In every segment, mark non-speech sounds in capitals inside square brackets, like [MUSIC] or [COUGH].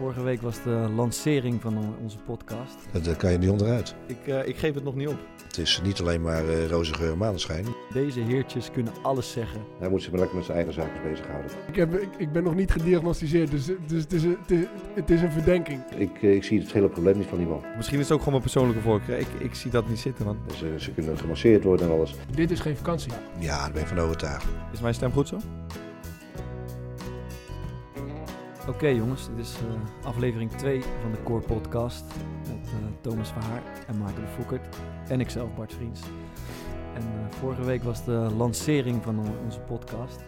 Vorige week was de lancering van onze podcast. Daar kan je niet onderuit. Ik, uh, ik geef het nog niet op. Het is niet alleen maar uh, roze geur en maneschijn. Deze heertjes kunnen alles zeggen. Hij moet zich maar lekker met zijn eigen zaken bezighouden. Ik, heb, ik, ik ben nog niet gediagnosticeerd, dus, dus het, is, het, is, het is een verdenking. Ik, ik zie het hele probleem niet van iemand. Misschien is het ook gewoon mijn persoonlijke voorkeur. Ik, ik zie dat niet zitten. Want... Dus, ze kunnen gemasseerd worden en alles. Dit is geen vakantie. Ja, daar ben ik van overtuigd. Is mijn stem goed zo? Oké okay, jongens, dit is uh, aflevering 2 van de Core Podcast met uh, Thomas Verhaar en Maarten de Fokkert en ikzelf Bart Vriends. En uh, vorige week was de lancering van onze podcast,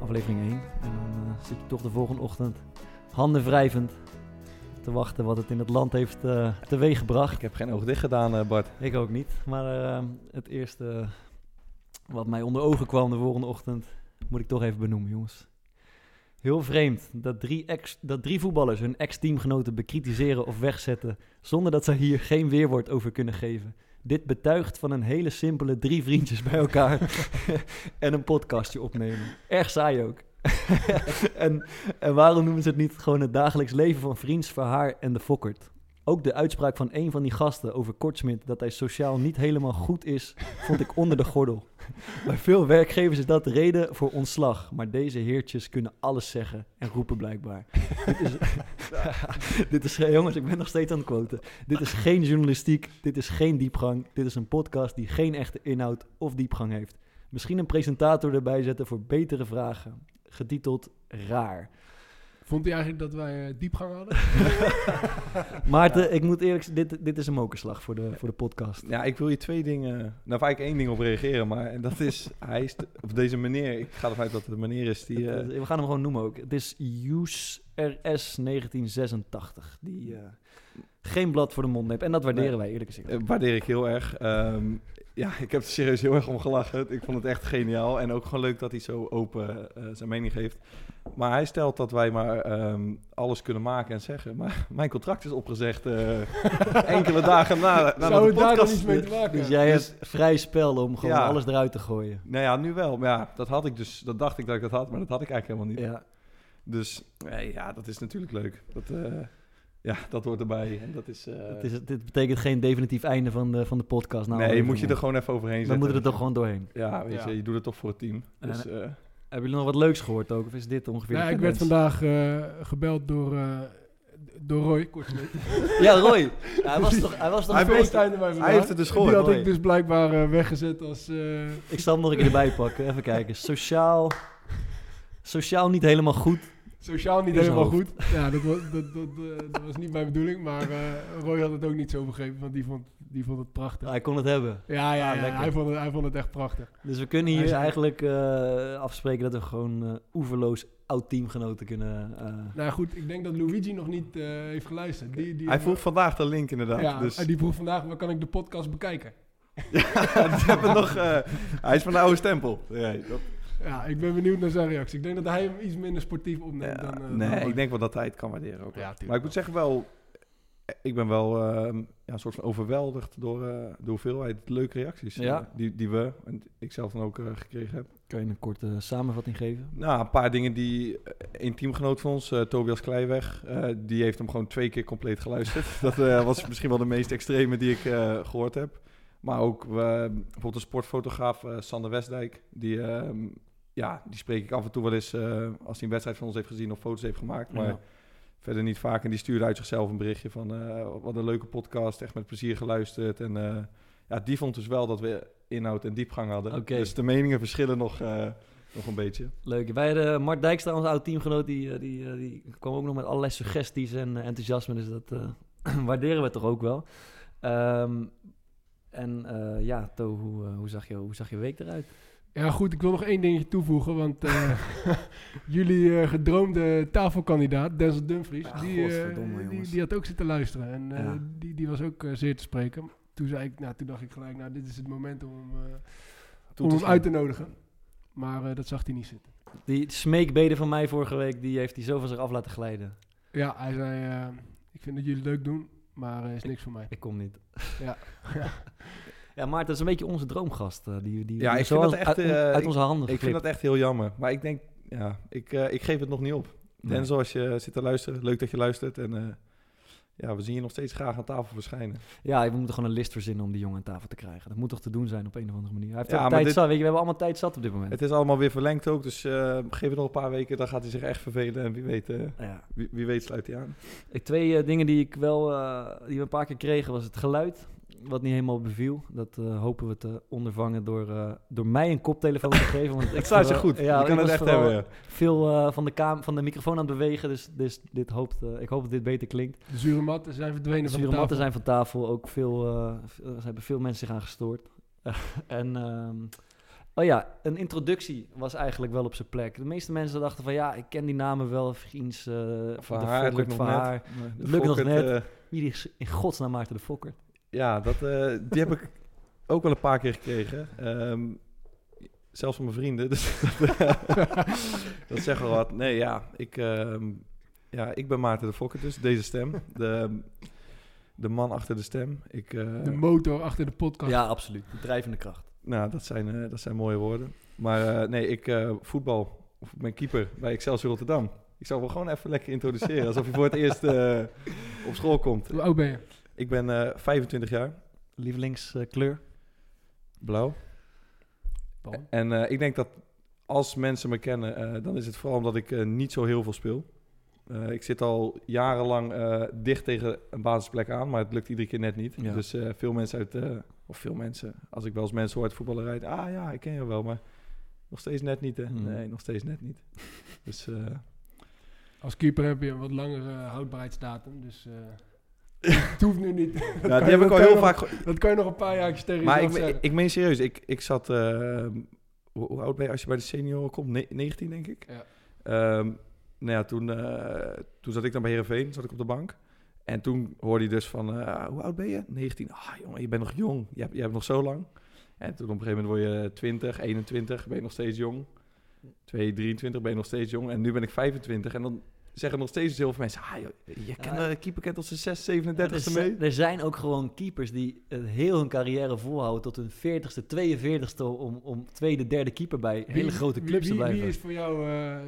aflevering 1. En dan zit je toch de volgende ochtend handen wrijvend te wachten wat het in het land heeft teweeg gebracht. Ik heb geen oog dicht gedaan Bart. Ik ook niet, maar het eerste wat mij onder ogen kwam de volgende ochtend moet ik toch even benoemen jongens. Heel vreemd dat drie, ex, dat drie voetballers hun ex-teamgenoten bekritiseren of wegzetten zonder dat zij hier geen weerwoord over kunnen geven. Dit betuigt van een hele simpele drie vriendjes bij elkaar [LAUGHS] en een podcastje opnemen. Erg saai ook. [LAUGHS] en, en waarom noemen ze het niet gewoon het dagelijks leven van Vriends, Verhaar en de Fokkert? Ook de uitspraak van een van die gasten over Kortsmit dat hij sociaal niet helemaal goed is, vond ik onder de gordel. [LAUGHS] Bij veel werkgevers is dat de reden voor ontslag, maar deze heertjes kunnen alles zeggen en roepen blijkbaar. dit, is, [LAUGHS] dit is, jongens, ik ben nog steeds aan het quoten. Dit is geen journalistiek, dit is geen diepgang, dit is een podcast die geen echte inhoud of diepgang heeft. Misschien een presentator erbij zetten voor betere vragen, getiteld Raar. Vond hij eigenlijk dat wij uh, diepgang hadden? [LAUGHS] Maarten, ik moet eerlijk zeggen, dit, dit is een mokerslag voor de, voor de podcast. Ja, ik wil je twee dingen, nou vaak één ding op reageren, maar en dat is, [LAUGHS] hij is, of deze meneer, ik ga ervan uit dat het de meneer is die... Het, uh, we gaan hem gewoon noemen ook. Het is Use RS 1986, die uh, geen blad voor de mond neemt. En dat waarderen nee, wij eerlijk gezegd. waardeer ik heel erg. Um, ja, ik heb er serieus heel erg om gelachen. Ik vond het echt geniaal. En ook gewoon leuk dat hij zo open uh, zijn mening geeft. Maar hij stelt dat wij maar um, alles kunnen maken en zeggen. Maar [LAUGHS] mijn contract is opgezegd uh, [LAUGHS] enkele dagen na, na Zou de podcast. daar iets mee te maken Dus jij dus, hebt vrij spel om gewoon ja, alles eruit te gooien. Nou ja, nu wel. Maar ja, dat had ik dus. Dat dacht ik dat ik dat had, maar dat had ik eigenlijk helemaal niet. Ja. Dus nee, ja, dat is natuurlijk leuk. Dat... Uh, ja, dat hoort erbij. En dat is, uh... het is, dit betekent geen definitief einde van de, van de podcast. Nou, nee, moet je er gewoon even overheen zetten. Dan moeten we er toch gewoon doorheen. Ja, weet ja. je, je doet het toch voor het team. Dus, uh... Hebben jullie nog wat leuks gehoord ook? Of is dit ongeveer ja, ik werd vandaag uh, gebeld door, door Roy. [LAUGHS] ja, Roy. Ja, hij was toch, hij was toch hij, heeft, hij, hij heeft het dus gehoord. Die had ik dus blijkbaar weggezet als... Ik zal hem nog een keer erbij pakken. Even kijken. Sociaal... Sociaal niet helemaal goed. Sociaal niet helemaal hoofd. goed. Ja, dat was, dat, dat, dat, was niet mijn bedoeling. Maar uh, Roy had het ook niet zo begrepen, want die vond, die vond het prachtig. Hij kon het hebben. Ja, ja, ja, ja hij, vond het, hij vond het echt prachtig. Dus we kunnen hier eigenlijk uh, afspreken dat we gewoon uh, oeverloos oud-teamgenoten kunnen... Nou goed, ik denk dat Luigi nog niet heeft geluisterd. Die, die hij vroeg vandaag de link inderdaad. Ja, dus. die vroeg vandaag, waar kan ik de podcast bekijken? [LAUGHS] ja, hebben nog, hij is van de oude stempel. Ja, dat... Ja, ik ben benieuwd naar zijn reactie. Ik denk dat hij hem iets minder sportief opneemt ja, dan... Uh, nee, dan ik denk wel dat hij het kan waarderen ook. Ja, maar ik moet zeggen wel... Ik ben wel uh, ja, een soort van overweldigd door uh, de hoeveelheid leuke reacties ja. die, die we, en ik zelf dan ook gekregen heb. Kan je een korte samenvatting geven? Nou, een paar dingen die een teamgenoot van ons, Tobias Kleiweg, die heeft hem gewoon twee keer compleet geluisterd. [LAUGHS] dat was misschien wel de meest extreme die ik gehoord heb. Maar ook bijvoorbeeld de sportfotograaf Sander Westdijk, die ja, die spreek ik af en toe wel eens uh, als hij een wedstrijd van ons heeft gezien of foto's heeft gemaakt. Maar ja. verder niet vaak. En die stuurde uit zichzelf een berichtje van uh, wat een leuke podcast, echt met plezier geluisterd. En uh, ja, die vond dus wel dat we inhoud en diepgang hadden. Okay. Dus de meningen verschillen nog, nog een beetje. Leuk. Wij hadden Mart Dijkstra, onze oud teamgenoot, die, die, die kwam ook nog met allerlei suggesties en enthousiasme. Dus dat [CLEARS THROAT] waarderen we toch ook wel. Um, en ja, To, hoe, hoe, zag je, hoe zag je week eruit? Ja, goed, ik wil nog één dingetje toevoegen, want eh, [LAUGHS] jullie eh, gedroomde tafelkandidaat, Denzel Dumfries, Ah, die, eh, die, had ook zitten luisteren en eh, Ja. die, die was ook eh, zeer te spreken. Toen, zei ik, nou, toen dacht ik gelijk, nou, dit is het moment om, eh, om hem uit te nodigen. Maar eh, dat zag hij niet zitten. Die smeekbeden van mij vorige week, die heeft hij zo van zich af laten glijden. Ja, hij zei, eh, ik vind dat jullie het leuk doen, maar eh, is niks voor mij. Ik kom niet. Ja. ja, [LAUGHS] [LAUGHS] Maarten, dat is een beetje onze droomgast. eh, die, die, Ja, ik vind dat echt, uit, eh, uit ik- onze handen Ik vind geglipt. dat echt heel jammer. Maar ik denk, ja, ik, eh, ik geef het nog niet op. Nee. En zoals je zit te luisteren, leuk dat je luistert. En ja, we zien je nog steeds graag aan tafel verschijnen. Ja, we moeten gewoon een list verzinnen om die jongen aan tafel te krijgen. Dat moet toch te doen zijn op een of andere manier. Hij heeft Ja, tijd dit- zat. Weet je, we hebben allemaal tijd zat op dit moment. Het is allemaal weer verlengd ook, dus eh, geef het nog een paar weken, dan gaat hij zich echt vervelen. En wie weet, ja. wie, wie weet sluit hij aan. Ik, twee dingen die ik wel, die we een paar keer kregen, was het geluid. Wat niet helemaal beviel. Dat eh, hopen we te ondervangen door, eh, door mij een koptelefoon te geven. Want [LAUGHS] ik je vooral- goed, Ja, je ik kan het echt hebben. ja. Veel eh, van, de kaam van de microfoon aan het bewegen. Dus, dus dit hoopt, eh, ik hoop dat dit beter klinkt. De zure matten zijn verdwenen De van de zure tafel. matten zijn van tafel. Ook veel, eh, er hebben veel mensen zich aan gestoord. [LAUGHS] en ehm, oh ja, een introductie was eigenlijk wel op zijn plek. De meeste mensen dachten van ja, ik ken die namen wel. Vriends, eh Van de haar, het lukt Fokkert, nog van net. haar. Lukt nog net. Wie is in godsnaam Maarten de Fokker? Ja, dat, eh, die heb ik ook wel een paar keer gekregen. Ehm, zelfs van mijn vrienden. Dus [LAUGHS] dat zeggen wel wat. Nee, ja, ik, ehm, ja, ik ben Maarten de Fokker dus. Deze stem. De, de man achter de stem. Ik, eh, De motor achter de podcast. Ja, absoluut. De drijvende kracht. Nou, dat zijn, eh, dat zijn mooie woorden. Maar eh, nee, ik eh, voetbal. Of ben keeper bij Excelsior Rotterdam. Ik zal wel gewoon even lekker introduceren. Alsof je voor het eerst eh, op school komt. Hoe oud ben je? Ik ben eh 25 jaar. Lievelingskleur? Blauw. En eh, ik denk dat als mensen me kennen, eh, dan is het vooral omdat ik eh, niet zo heel veel speel. Eh, ik zit al jarenlang eh, dicht tegen een basisplek aan, maar het lukt iedere keer net niet. Ja. Dus eh, veel mensen uit, eh, of veel mensen, als ik wel eens mensen hoor uit voetballerij, ah ja, ik ken je wel, maar nog steeds net niet hè. Hmm. Nee, nog steeds net niet. [LAUGHS] dus eh, Als keeper heb je een wat langere houdbaarheidsdatum, dus eh, het hoeft nu niet. die heb ik dat al je heel nog- vaak... Dat kan je nog een paar jaar tegen Maar ik, ik, meen serieus, ik, ik zat, eh, hoe, hoe oud ben je als je bij de senioren komt? Ne- 19 denk ik. Ja. Ehm, nou ja, toen, eh, toen zat ik dan bij Heerenveen, zat ik op de bank. En toen hoorde hij dus van, eh, hoe oud ben je? 19. Ah jongen, je bent nog jong. Je hebt, je hebt nog zo lang. En toen op een gegeven moment word je 20, 21, ben je nog steeds jong. 2, 23 ben je nog steeds jong. En nu ben ik 25. En dan zeggen nog steeds heel veel mensen, ah joh, je kent, Ja. de keeper kent tot zijn 6, Er, 37ste z- mee. er zijn ook gewoon keepers die heel hun carrière volhouden tot hun 40ste, 42ste om, om tweede, derde keeper bij Wie- hele grote clubs wie, te blijven. Wie is voor jou eh,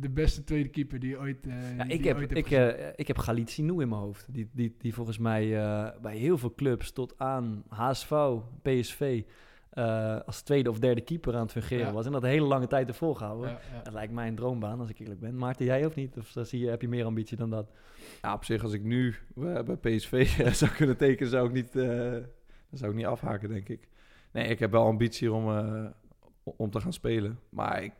de beste tweede keeper die ooit, eh Ja, die ik, heb, ooit ik, eh, ik heb Galit Sinou in mijn hoofd. Die, die, die volgens mij eh, bij heel veel clubs tot aan HSV, PSV... eh, als tweede of derde keeper aan het fungeren Ja. was. En dat hele lange tijd ervoor gehouden. Ja, ja. Dat lijkt mij een droombaan, als ik eerlijk ben. Maarten, jij of niet? Of eh, zie je, heb je meer ambitie dan dat? Ja, op zich, als ik nu eh, bij PSV [LAUGHS] zou kunnen tekenen, zou ik niet, eh, zou ik niet afhaken, denk ik. Nee, ik heb wel ambitie om, eh, om te gaan spelen. Maar ik,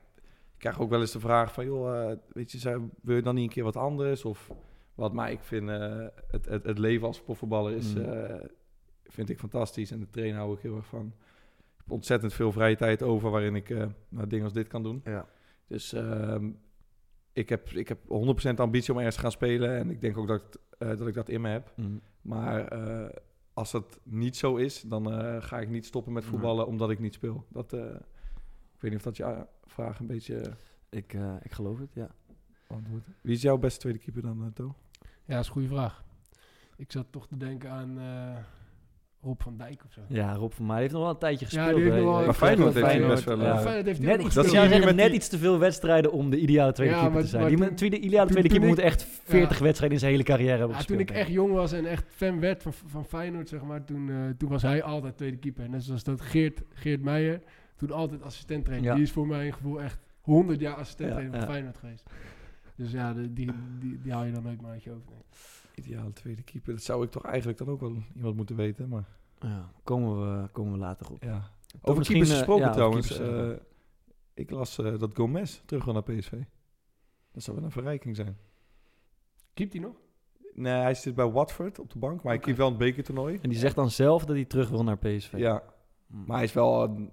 ik krijg ook wel eens de vraag van, joh, weet je, zou, wil je dan niet een keer wat anders? Of wat, maar ik vind eh, het, het, het leven als profvoetballer is, Mm. eh, vind ik fantastisch. En de trainen hou ik heel erg van. Ontzettend veel vrije tijd over waarin ik eh, nou, dingen als dit kan doen. Ja. Dus ehm, ik, heb, ik heb 100% ambitie om ergens te gaan spelen. En ik denk ook dat, ik- eh, dat ik dat in me heb. Mm. Maar eh, als dat niet zo is, dan eh, ga ik niet stoppen met voetballen omdat ik niet speel. Dat, eh, ik weet niet of dat je vraag een beetje Ik, eh, ik geloof het, ja. beantwoordt. Wie is jouw beste tweede keeper dan, To? Ja, dat is een goede vraag. Ik zat toch te denken aan eh, Rob van Dijk of zo. Ja, Rob van Mij heeft nog wel een tijdje Ja, gespeeld. die heeft nog wel- bij Maar Feyenoord heeft hij Feyenoord, best wel, ja. eh, Feyenoord heeft hij Net iets, zeggen, net die- te veel wedstrijden om de ideale tweede Ja, keeper maar- te zijn. maar Die tweede, ideale toen- tweede keeper moet echt 40 wedstrijden in zijn hele carrière hebben Ja, gespeeld. toen ik echt jong was en echt fan werd van, van Feyenoord, zeg maar, toen, eh, toen was hij altijd tweede keeper. Net zoals dat Geert, Geert Meijer, toen altijd assistent trainer. Ja. Die is voor mijn gevoel echt 100 jaar assistent Ja, trainer van ja. Feyenoord geweest. Dus ja, de- die, die, die haal je dan ook maar uit je hoofd. Ideale tweede keeper. Dat zou ik toch eigenlijk dan ook wel iemand moeten weten. Maar Ja, komen, we, komen we later op. ja. Toch Over keepers eh, gesproken ja, trouwens. keepers, eh, eh, ik las eh, dat Gomez terug wil naar PSV. Dat zou wel een verrijking zijn. Keept hij nog? Nee, hij zit bij Watford op de bank, maar hij keept wel een bekertoernooi. En die zegt dan zelf dat hij terug wil naar PSV. Ja, Hm. maar hij is wel... een-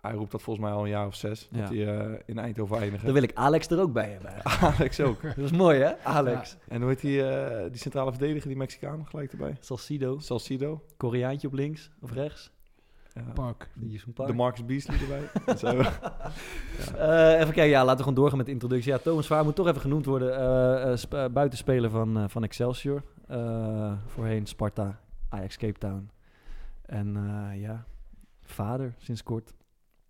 hij roept dat volgens mij al een jaar of zes. Ja. Dat hij eh, in Eindhoven eindigt. Dan wil ik Alex er ook bij hebben. eigenlijk. [LAUGHS] Alex ook. Dat is mooi, hè? Alex. En hoe heet die, eh, die centrale verdediger, die Mexicaan, gelijk erbij? Salcido. Salcido. Koreaantje op links of rechts. Ja. Pak. Die is een De. Marcus Beasley erbij. [LAUGHS] Zo. Eh, even kijken, ja, laten we gewoon doorgaan met de introductie. Ja, Thomas Vaar moet toch even genoemd worden. eh, eh, sp- eh, buitenspeler van, eh, van Excelsior. Eh, voorheen Sparta, Ajax Cape Town. En eh, ja, vader sinds kort.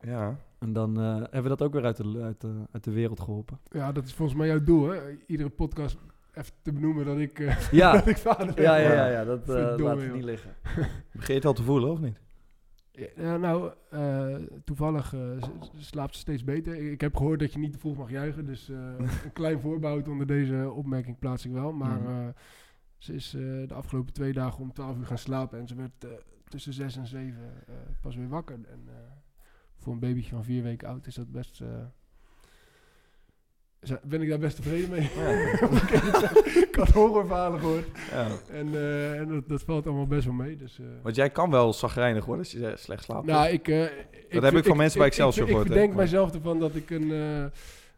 Ja. En dan eh, hebben we dat ook weer uit de, uit, de, uit de wereld geholpen. Ja, dat is volgens mij jouw doel, hè? Iedere podcast even te benoemen dat ik, eh, Ja, [LAUGHS] dat ik vader ben. ja, ja, ja, ja, dat eh, laat het niet liggen. [LAUGHS] Begin je het al te voelen, of niet? Ja, nou, eh, toevallig eh, slaapt ze steeds beter. Ik, heb gehoord dat je niet te vroeg mag juichen, dus eh, [LAUGHS] een klein voorbehoud onder deze opmerking plaats ik wel. Maar Mhm. eh, ze is eh, de afgelopen twee dagen om 12 uur gaan slapen en ze werd eh, tussen 6 en 7 eh, pas weer wakker. En eh, voor een babytje van vier weken oud is dat best... eh, dat- ben ik daar best tevreden mee. [LAUGHS] Ik ik had horrorverhalen gehoord. Ja. En, eh, en dat, dat valt allemaal best wel mee. Dus, eh, Want jij kan wel zagrijnig worden als je slecht slaapt. nou, ik, eh, heb ik van mensen bij Excelsior ik, ik, gehoord, ik hè? verdenk mijzelf ervan dat ik een,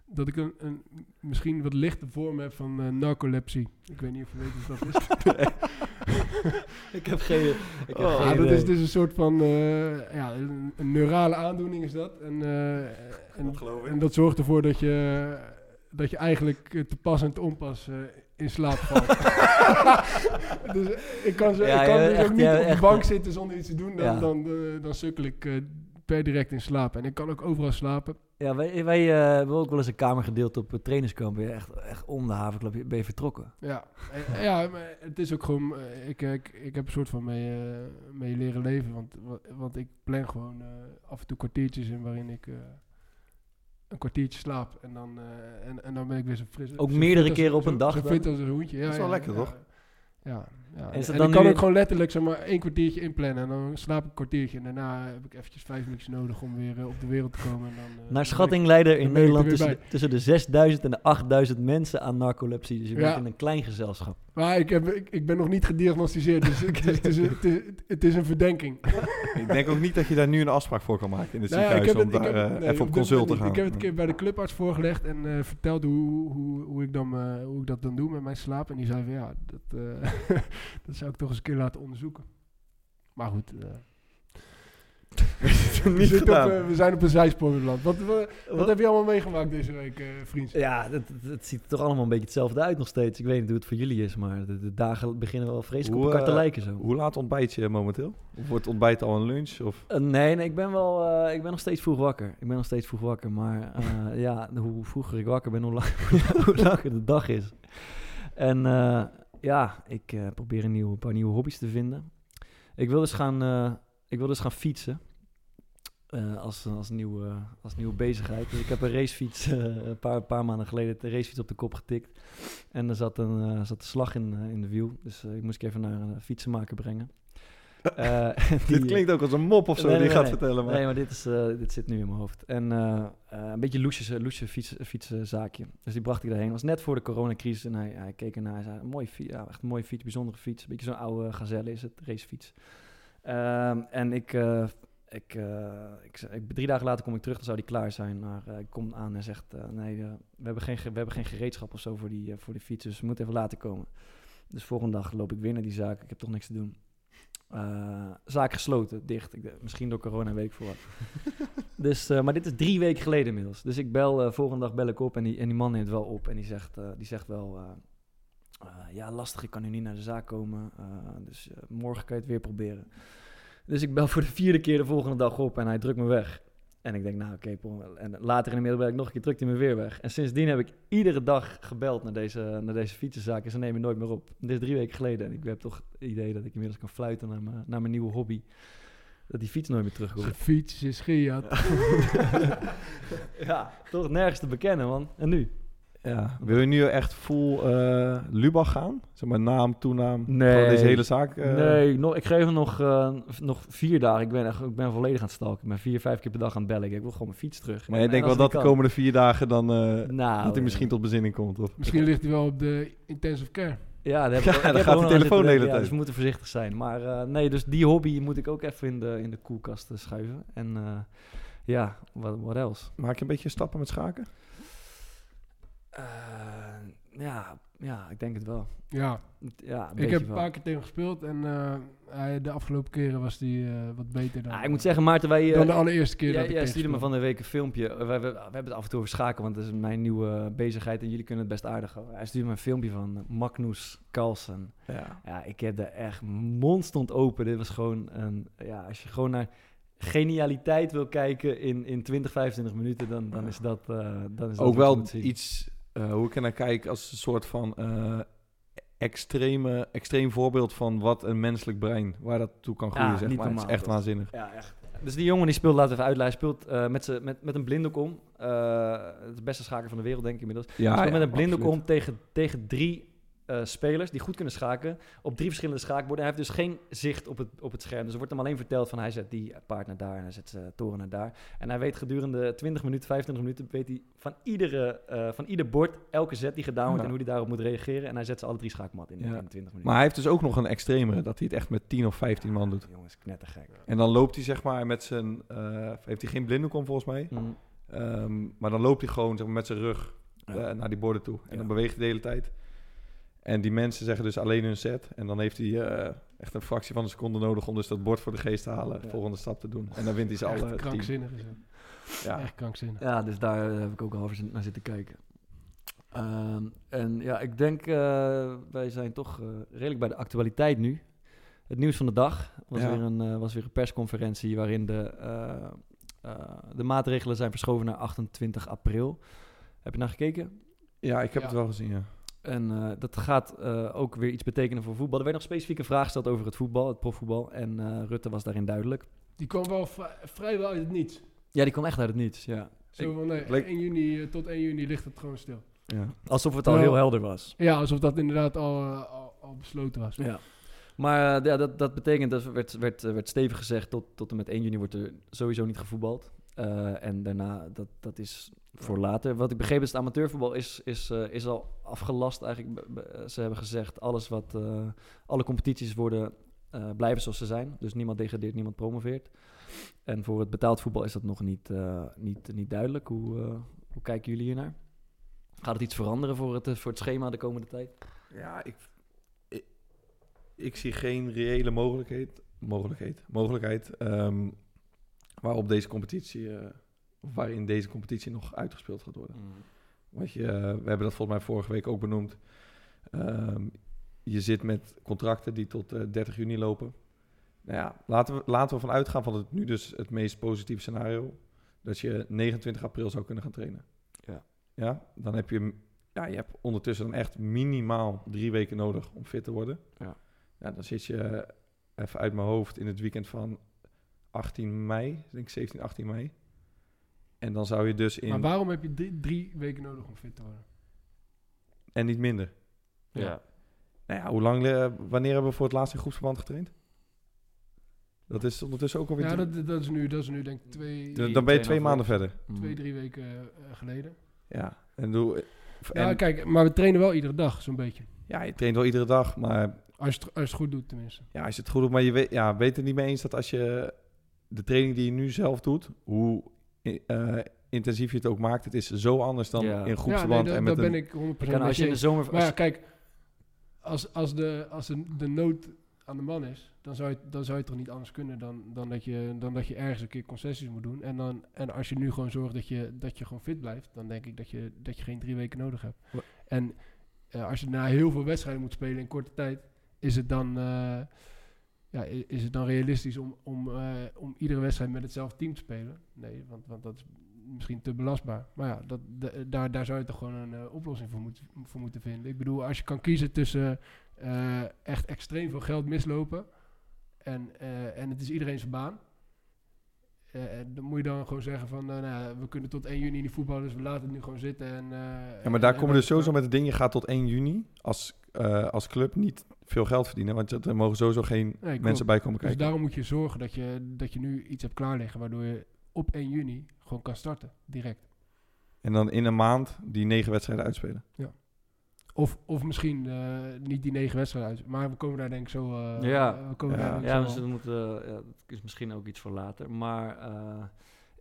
dat ik een, een misschien wat lichte vorm heb van narcolepsie. Ik weet niet of je weet wat dat is. [LAUGHS] [LAUGHS] [LAUGHS] Ik heb geen... Ik heb Oh. geen ja, dat idee. is dus een soort van eh, ja, een, een neurale aandoening is dat. En, eh, en, geloof ik. en dat zorgt ervoor dat je, dat je eigenlijk eh, te pas en te onpas eh, in slaap valt. [LAUGHS] dus ik kan, zo, Ja, ik kan ja, dus echt, ook niet ja, op de bank zitten zonder iets te doen. Dan, Ja. dan, eh, dan sukkel ik eh, per direct in slaap. En ik kan ook overal slapen. Ja, wij, wij eh, hebben ook wel eens een kamer gedeeld op het trainingskamp. Ben je echt, echt om de havenclub ben je vertrokken. Ja, en- ja maar het is ook gewoon... eh, Ik, ik, ik heb een soort van mee, eh, mee leren leven. Want, wa- want ik plan gewoon eh, af en toe kwartiertjes in waarin ik... eh, een kwartiertje slaap en dan, eh, en, en dan ben ik weer zo fris. Ook zo meerdere keren op een dag Zo fit als een hoentje. Ja, Dat is wel ja, lekker, ja. toch? Ja, ja. En is En, dat dan ik kan ook in- gewoon letterlijk zeg maar één kwartiertje inplannen en dan slaap ik een kwartiertje en daarna heb ik eventjes vijf minuutjes nodig om weer eh, op de wereld te komen. En dan, eh, Naar schatting leiden in er Nederland tussen, tussen de 6000 en de 8000 mensen aan narcolepsie. Dus je bent Ja. in een klein gezelschap. ik- Maar ik, heb, ik, ik ben nog niet gediagnosticeerd, dus [LAUGHS] het, is, het, is, het, is, het is een verdenking. [LAUGHS] Ik denk ook niet dat je daar nu een afspraak voor kan maken in het Nou ja, ziekenhuis ik om heb het- daar ik heb het- eh, nee, even op consult te gaan. Ik heb het een keer bij de clubarts voorgelegd en eh, verteld hoe, hoe, hoe, ik dan, hoe ik dat dan doe met mijn slaap. En die zei van ja, dat, eh, [LAUGHS] dat zou ik toch eens een keer laten onderzoeken. Maar goed, eh, we, niet op, eh, we zijn op een zijspoor beland. Wat, wat, wat heb je allemaal meegemaakt deze week, eh vriend? Ja, het, het, het ziet er toch allemaal een beetje hetzelfde uit nog steeds. Ik weet niet hoe het voor jullie is, maar de, de dagen beginnen wel vreselijk Hoe, op elkaar te lijken zo. Hoe laat ontbijt je momenteel? Of wordt ontbijt al een lunch? Of? Nee, nee, ik ben wel, eh, ik ben nog steeds vroeg wakker. Ik ben nog steeds vroeg wakker, maar eh, [LAUGHS] ja, hoe vroeger ik wakker ben, hoe, lang, [LAUGHS] hoe langer de dag is. En eh, ja, ik eh, probeer een, een paar nieuwe hobby's te vinden. Ik wil dus gaan, eh, ik wil dus gaan fietsen. eh, als, als, nieuwe, als nieuwe bezigheid. Dus ik heb een racefiets [LAUGHS] een paar, paar maanden geleden de racefiets op de kop getikt. En er zat een, zat een slag in, in de wiel. Dus ik moest ik even naar een fietsenmaker brengen. Eh, [LAUGHS] Dit klinkt ook als een mop of zo Nee, die nee, gaat nee. vertellen. Maar... Nee, maar dit, is, eh, dit zit nu in mijn hoofd. En eh, een beetje loesje, loesje fiets, fietszaakje. Dus die bracht ik daarheen. was net voor de coronacrisis. En hij, hij keek ernaar. Hij zei, een mooie fiets, ja, echt een mooie fiets, bijzondere fiets. Een beetje zo'n oude gazelle is het, racefiets. Ehm, en ik, ik, ik, ik, drie dagen later kom ik terug, dan zou die klaar zijn. Maar ik kom aan en zegt, nee, we, hebben geen, ge- we hebben geen gereedschap of zo voor die, voor die fiets. Dus we moeten even later komen. Dus volgende dag loop ik weer naar die zaak. Ik heb toch niks te doen. Eh, zaak gesloten, dicht. Misschien door corona, weet ik voor [LAUGHS] dus, eh, maar dit is drie weken geleden inmiddels. Dus ik bel, eh, volgende dag bel ik op en die, en die man neemt wel op. En die zegt, die zegt wel, ja lastig, ik kan nu niet naar de zaak komen. dus morgen kan je het weer proberen. Dus ik bel voor de vierde keer de volgende dag op en hij drukt me weg. En ik denk, nou oké, en later in de middag bel ik nog een keer, drukt hij me weer weg. En sindsdien heb ik iedere dag gebeld naar deze, naar deze fietsenzaak en ze nemen nooit meer op. Dit is drie weken geleden en ik heb toch het idee dat ik inmiddels kan fluiten naar mijn, naar mijn nieuwe hobby. Dat die fiets nooit meer terugkomt. Fiets, zijn Fiat. [LAUGHS] ja, toch nergens te bekennen, man. En nu? Ja. Wil je nu echt full eh Lubach gaan? Zeg maar naam, toenaam Nee. van deze hele zaak? eh, nee, nog, ik geef hem nog, eh, nog vier dagen. Ik ben, echt, ik ben volledig aan het stalken. Ik ben vier, vijf keer per dag aan het bellen. Ik wil gewoon mijn fiets terug. Maar En- je denkt en wel dat de komende vier dagen dan... eh, Nou, dat hij misschien tot bezinning komt? Of? Misschien ligt hij wel op de intensive care. Ja, daar [LAUGHS] heb Ja, ik, ik dan heb gaat aan telefoon de hele. Ja, tijd. dus we moeten voorzichtig zijn. Maar eh, nee, dus die hobby moet ik ook even in de, in de koelkast schuiven. En, eh, ja, wat else? Maak je een beetje stappen met schaken? Eh, ja, ja, ik denk het wel. Ja, Ja, een ik heb een paar keer tegen hem gespeeld en eh, hij, de afgelopen keren was hij eh, wat beter dan, Ah, ik moet zeggen, Maarten, wij... dan de allereerste keer dat ik jij stuurde me van de week een filmpje. We, we, we hebben het af en toe over schaken, want dat is mijn nieuwe bezigheid en jullie kunnen het best aardig houden. Hij stuurde me een filmpje van Magnus Carlsen. Ja. Ja, ik heb er echt, mond stond open. Dit was gewoon een, ja, als je gewoon naar genialiteit wil kijken in, in 20, 25 minuten, dan, dan is dat, eh, dan is dat Ook wel iets, eh, hoe ik er naar kijk, als een soort van eh, extreme, extreem voorbeeld van wat een menselijk brein, waar dat toe kan groeien, Ja, zeg maar. Het is echt waanzinnig. Ja, echt. Dus die jongen die speelt, laten we even uitleggen, speelt eh, met, met, met een blinddoek om. Het de beste schaker van de wereld, denk ik inmiddels. Ja, speelt ja, met een blinddoek absoluut. om tegen, tegen drie eh, spelers die goed kunnen schaken. Op drie verschillende schaakborden. Hij heeft dus geen zicht op het, op het scherm. Dus er wordt hem alleen verteld van hij zet die paard naar daar en hij zet zijn toren naar daar. En hij weet gedurende 20 minuten, 25 minuten, weet hij van, iedere, eh, van ieder bord elke zet die gedaan wordt Ja. en hoe hij daarop moet reageren. En hij zet ze alle drie schaakmat in, Ja. in 20 minuten. Maar hij heeft dus ook nog een extremere, dat hij het echt met 10 of 15 man doet. Jongens, knettergek. En dan loopt hij zeg maar met zijn, eh, heeft hij geen blinddoek om volgens mij. Mm. Ehm, maar dan loopt hij gewoon zeg maar, met zijn rug eh, naar die borden toe. En dan beweegt hij de hele tijd. En die mensen zeggen dus alleen hun set. En dan heeft hij eh, echt een fractie van een seconde nodig om dus dat bord voor de geest te halen. Ja. Volgende stap te doen. En dan wint hij ze alle krankzinnig is het. Ja. Echt krankzinnig. Ja, dus daar eh, heb ik ook al over zin- naar zitten kijken. Ehm, en ja, ik denk, eh, wij zijn toch eh, redelijk bij de actualiteit nu. Het nieuws van de dag was, Ja. weer, een, eh, was weer een persconferentie waarin de, eh, eh, de maatregelen zijn verschoven naar 28 april. Heb je naar gekeken? ja, ik heb Ja. het wel gezien, ja. En eh, dat gaat eh, ook weer iets betekenen voor voetbal. Er werd nog specifieke vraag gesteld over het voetbal, het profvoetbal. En eh, Rutte was daarin duidelijk. Die kwam wel vrij- vrijwel uit het niets. Ja, die kwam echt uit het niets, ja. Zo van, nee, het leek- 1 juni, tot 1 juni ligt het gewoon stil. ja. Alsof het al Terwijl- heel helder was. Ja, alsof dat inderdaad al, al, al besloten was. Ja. Maar ja, dat, dat betekent, dat werd, werd, werd stevig gezegd, tot, tot en met 1 juni wordt er sowieso niet gevoetbald. Eh, en daarna, dat, dat is voor later. Wat ik begreep is, het amateurvoetbal is, is, eh, is al afgelast eigenlijk. Ze hebben gezegd, alles wat, eh, alle competities worden, blijven zoals ze zijn. Dus niemand degradeert, niemand promoveert. En voor het betaald voetbal is dat nog niet, niet, niet duidelijk. Hoe, hoe kijken jullie hiernaar? Gaat het iets veranderen voor het, voor het schema de komende tijd? Ja, ik, ik, ik zie geen reële mogelijkheid, mogelijkheid, mogelijkheid ehm, waarop deze competitie, eh, waarin deze competitie nog uitgespeeld gaat worden. Want je, eh, we hebben dat volgens mij vorige week ook benoemd. Ehm, je zit met contracten die tot eh, 30 juni lopen. Nou ja, laten we, laten we van uitgaan van het nu dus het meest positieve scenario. Dat je 29 april zou kunnen gaan trainen. Ja. Ja, dan heb je, ja, je hebt ondertussen dan echt minimaal drie weken nodig om fit te worden. Ja. Ja, dan zit je eh, even uit mijn hoofd in het weekend van 18 mei, ik denk 17, 18 mei. En dan zou je dus in... Maar waarom heb je drie, drie weken nodig om fit te worden? En niet minder. Ja. Nou ja, hoe lang, eh, wanneer hebben we voor het laatst in groepsverband getraind? Dat is ondertussen ook alweer... Ja, dat, dat, is nu, dat is nu denk ik twee, dan- ben je twee maanden verder. Mm. twee drie weken eh, geleden. Ja, en, doe, Ja, kijk, maar we trainen wel iedere dag, zo'n beetje. ja, je traint wel iedere dag, maar Als je, het, als je het goed doet, tenminste. ja, als je het goed doet, maar je weet, ja, weet het niet mee eens dat als je de training die je nu zelf doet, hoe eh, intensief je het ook maakt, het is zo anders dan Ja. in Ja, nee, groepsverband en daar met ben een, ik 100% Je kan, met als je in de zomer... Maar ja, kijk, als, als, de, als de, de nood aan de man is, dan zou je, dan zou je toch niet anders kunnen dan, dan, dat je, dan dat je ergens een keer concessies moet doen. En, dan, en als je nu gewoon zorgt dat je, dat je gewoon fit blijft, dan denk ik dat je, dat je geen drie weken nodig hebt. En eh, als je na heel veel wedstrijden moet spelen in korte tijd, is het dan, eh, ja, is het dan realistisch om, om, eh, om iedere wedstrijd met hetzelfde team te spelen? Nee, want, want dat is misschien te belastbaar. Maar ja, dat, daar, daar zou je toch gewoon een eh, oplossing voor, moet, voor moeten vinden. Ik bedoel, als je kan kiezen tussen eh, echt extreem veel geld mislopen en, en het is iedereen zijn baan. Eh, dan moet je dan gewoon zeggen van, eh, nou, ja, we kunnen tot 1 juni niet voetballen, dus we laten het nu gewoon zitten. En, ja, maar daar en- komen en- dus sowieso met het ding, je gaat tot 1 juni als, als club niet veel geld verdienen, want er mogen sowieso geen mensen bij komen Dus kijken. daarom moet je zorgen dat je, dat je nu iets hebt klaarliggen, waardoor je op 1 juni gewoon kan starten, direct. En dan in een maand die negen wedstrijden uitspelen. Of, of misschien eh, niet die negen wedstrijden uit. Maar we komen daar denk ik zo... eh, Ja. we komen Ja. daar ik Ja, zo dus al. dat, moet, eh, ja, dat is misschien ook iets voor later. Maar eh,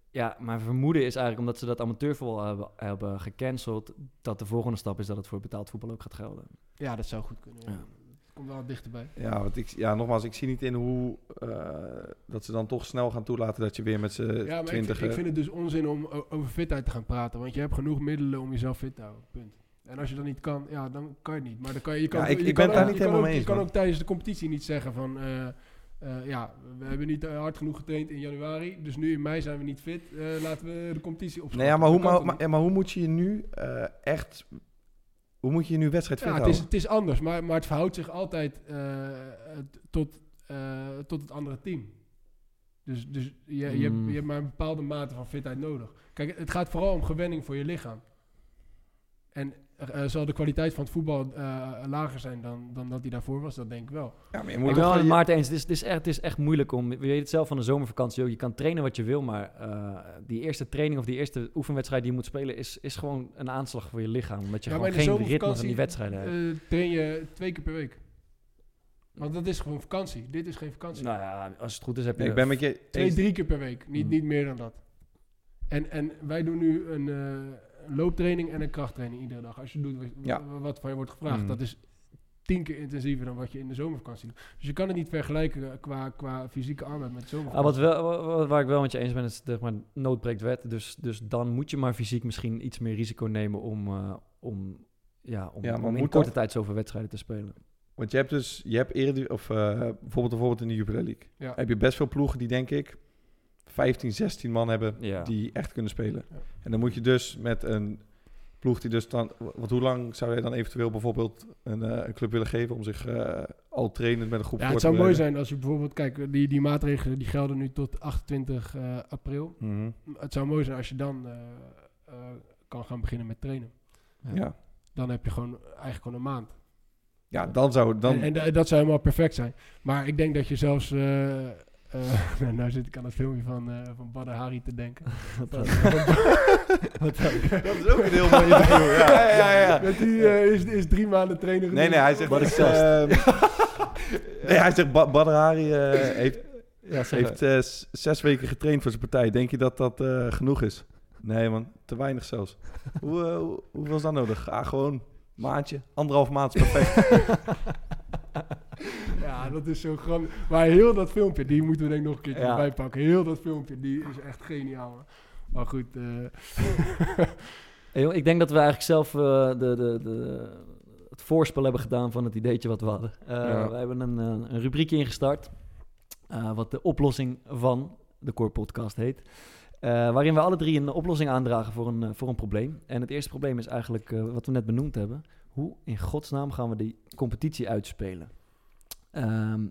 ja, mijn vermoeden is eigenlijk omdat ze dat amateurvoetbal hebben, hebben gecanceld, dat de volgende stap is dat het voor betaald voetbal ook gaat gelden. Ja, dat zou goed kunnen. ja. Ja. Het komt wel dichterbij. Ja, want ik, ja, nogmaals, ik zie niet in hoe eh, dat ze dan toch snel gaan toelaten dat je weer met z'n Ja, maar ik, twintig... vind- ik vind het dus onzin om over fitheid te gaan praten. Want je hebt genoeg middelen om jezelf fit te houden. Punt. En als je dat niet kan, ja, dan kan je het niet. Maar dan kan je, je kan, Ja, ik- je ik kan ben het daar ook- niet je kan helemaal ook- mee Je eens, kan man. ook tijdens de competitie niet zeggen van... eh, eh, ja, we hebben niet eh, hard genoeg getraind in januari. Dus nu in mei zijn we niet fit. laten we de competitie opstarten. Nee, ja, maar, hoe, kan maar, maar, hoe moet je je nu echt... Hoe moet je je nu wedstrijd fit Ja, het houden? is, het is anders, maar, maar het verhoudt zich altijd het- tot, tot het andere team. Dus, dus je, je, hebt, Mm. je hebt maar een bepaalde mate van fitheid nodig. Kijk, het gaat vooral om gewenning voor je lichaam. En eh, zal de kwaliteit van het voetbal eh, lager zijn dan, dan dat die daarvoor was? Dat denk ik wel. Ja, maar je Ik moet wel je- Maarten eens. Het is, het, is echt, het is echt moeilijk om. Je weet het zelf van de zomervakantie ook. Je kan trainen wat je wil, maar eh, die eerste training of die eerste oefenwedstrijd die je moet spelen, is, is gewoon een aanslag voor je lichaam. Omdat je Ja, gewoon in geen ritme van zomervakantie, die wedstrijden hebt. Eh, train je twee keer per week. Want dat is gewoon vakantie. Dit is geen vakantie. nou ja, als het goed is heb je. Nee, ik ben met je Twee, drie keer per week. Niet, Mm. niet meer dan dat. En, en wij doen nu een, eh, een looptraining en een krachttraining iedere dag. Als je doet wat, Ja. wat van je wordt gevraagd. Mm. Dat is tien keer intensiever dan wat je in de zomervakantie doet. Dus je kan het niet vergelijken qua, qua fysieke arbeid met Ah, zomervakantie. wat wel, wa- wa- waar ik wel met je eens ben, is zeg maar, nood breekt wet. Dus, dus dan moet je maar fysiek misschien iets meer risico nemen om, eh, om, ja, om, Ja, om in korte dat- tijd zoveel wedstrijden te spelen. Want je hebt dus... Je hebt eerder... Of eh, bijvoorbeeld, bijvoorbeeld in de Jupiler League. Ja. Heb je best veel ploegen die, denk ik... 15, 16 man hebben Ja. die echt kunnen spelen. Ja. En dan moet je dus met een ploeg die dus dan... Want hoe lang zou jij dan eventueel bijvoorbeeld een, eh, een club willen geven... om zich eh, al trainend met een groep ja, voor het te zou mooi zijn als je bijvoorbeeld... Kijk, die, die maatregelen die gelden nu tot 28 eh, april. Mhm. Het zou mooi zijn als je dan eh, eh, kan gaan beginnen met trainen. Ja. Dan heb je gewoon eigenlijk gewoon een maand. ja, dan zou... Dan, En, en da- dat zou helemaal perfect zijn. Maar ik denk dat je zelfs... eh, [LAUGHS] eh, nou, zit ik aan het filmpje van, eh van Badr Hari te denken. Wat Van- dan? Wat dan? [LAUGHS] [LAUGHS] dat is ook een heel mooi interview. Ja, ja, ja. ja. Dat hij eh, is, is drie maanden trainer Nee, nee, hij zegt... Nee, hij zegt... Ba Badr Hari eh, heeft, Ja, heeft eh, zes weken getraind voor zijn partij. Denk je dat dat eh, genoeg is? Nee, man. Te weinig zelfs. hoe, hoe, hoeveel is dat nodig? Ah, gewoon maandje. Anderhalf maand is perfect. Ja, dat is zo grappig. Maar heel dat filmpje, die moeten we denk ik nog een keertje Ja. erbij pakken. Heel dat filmpje, die is echt geniaal. Maar goed, [LAUGHS] Hey, joh, ik denk dat we eigenlijk zelf eh, de, de, de, het voorspel hebben gedaan van het ideetje wat we hadden. Eh, Ja. We hebben een, een rubriekje ingestart, wat de oplossing van de Core Podcast heet. Waarin we alle drie een oplossing aandragen voor een, voor een probleem. En het eerste probleem is eigenlijk wat we net benoemd hebben. Hoe in godsnaam gaan we die competitie uitspelen? Ehm,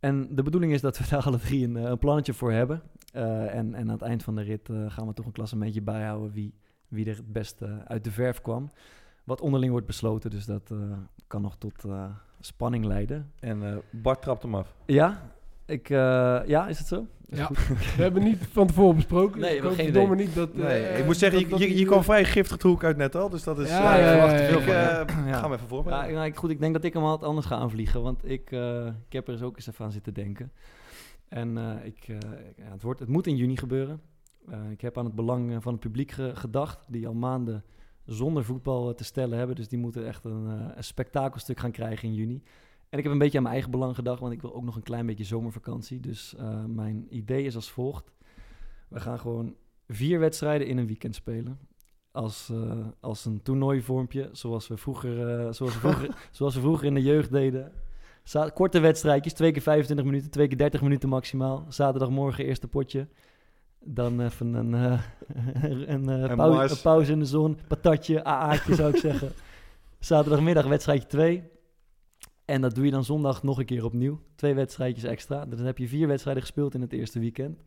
en de bedoeling is dat we daar alle drie een, eh, een plannetje voor hebben. Eh, en, en aan het eind van de rit eh, gaan we toch een klassementje bijhouden wie, wie er het beste uit de verf kwam. Wat onderling wordt besloten, dus dat kan nog tot spanning leiden. en Bart trapt hem af. Ja, ik, ja, is het zo? Ja. we hebben niet van tevoren besproken. Nee, dus we geen verdomme niet dat... Nee, eh, ik moet zeggen, dat- je, dat je, kwam vrij giftig hoek uit net al. Dus dat is... Ja, eh, ja, ja, ja, ja. Ja. Ga hem even Ja, voorbereiden. nou, ik- goed, ik denk dat ik hem wat anders ga aanvliegen, want ik, eh, ik heb er eens ook eens even aan zitten denken. En eh, ik, eh, ja, het, wordt, het moet in juni gebeuren. Eh, ik heb aan het belang eh, van het publiek ge- gedacht, die al maanden zonder voetbal eh, te stellen hebben. Dus die moeten echt een, eh, een spektakelstuk gaan krijgen in juni. En ik heb een beetje aan mijn eigen belang gedacht, want ik wil ook nog een klein beetje zomervakantie. Dus eh, mijn idee is als volgt. We gaan gewoon vier wedstrijden in een weekend spelen. Als, eh, als een toernooivormpje, zoals we vroeger, eh, zoals we vroeger, [LAUGHS] zoals we vroeger in de jeugd deden. Za- korte wedstrijdjes, twee keer 25 minuten, twee keer 30 minuten maximaal. Zaterdagmorgen eerste potje. Dan even een, [LAUGHS] een, En pauze, een pauze in de zon. Patatje, AA'tje zou ik zeggen. [LAUGHS] Zaterdagmiddag wedstrijdje 2. En dat doe je dan zondag nog een keer opnieuw. Twee wedstrijdjes extra. Dan heb je vier wedstrijden gespeeld in het eerste weekend.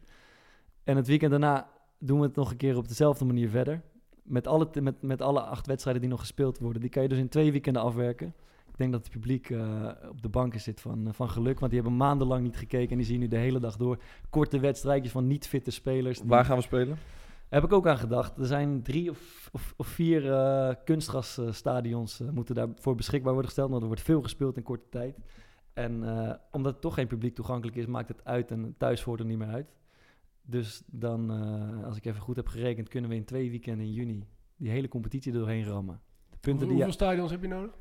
En het weekend daarna doen we het nog een keer op dezelfde manier verder. Met alle, met, met alle acht wedstrijden die nog gespeeld worden. Die kan je dus in twee weekenden afwerken. Ik denk dat het publiek eh, op de banken zit van, eh, van geluk. Want die hebben maandenlang niet gekeken. En die zien nu de hele dag door korte wedstrijdjes van niet-fitte spelers. Waar gaan we spelen? Heb ik ook aan gedacht. Er zijn drie of, of, of vier eh kunstgrasstadions eh, moeten daarvoor beschikbaar worden gesteld. Want er wordt veel gespeeld in korte tijd. En eh, omdat het toch geen publiek toegankelijk is, maakt het uit en thuis voort er niet meer uit. Dus dan, als ik even goed heb gerekend, kunnen we in twee weekenden in juni die hele competitie er doorheen rammen. De punten die hoeveel stadions heb je nodig?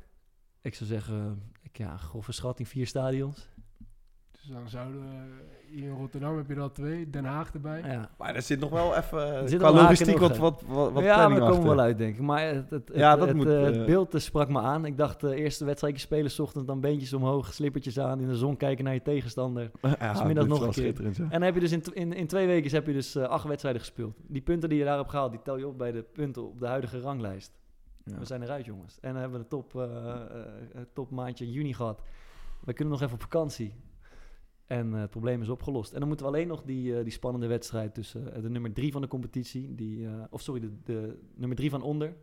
ik zou zeggen, ik, ja, grove schatting, vier stadions. Dus dan zouden we hier in Rotterdam heb je er al twee, Den Haag erbij. Ja, Maar er zit nog wel even zit qua logistiek wat, wat, wat, wat ja, komen we achter. wel uit, denk ik. Maar het, het, Ja, het, dat het, moet, eh, het eh, beeld eh, sprak me aan. Ik dacht, de eerste wedstrijdje spelen, 's ochtends dan beentjes omhoog, slippertjes aan, in de zon kijken naar je tegenstander. Ja, dit is nog wel een keer. En dan heb je dus in, in, in twee weken heb je dus acht wedstrijden gespeeld. Die punten die je daarop gehaald, die tel je op bij de punten op de huidige ranglijst. Ja. We zijn eruit, jongens. En dan hebben we een top, eh, eh, een topmaandje in juni gehad. We kunnen nog even op vakantie. En eh, het probleem is opgelost. En dan moeten we alleen nog die, eh, die spannende wedstrijd tussen eh, de nummer drie van de competitie, die, eh, of sorry, de, de nummer drie van onder,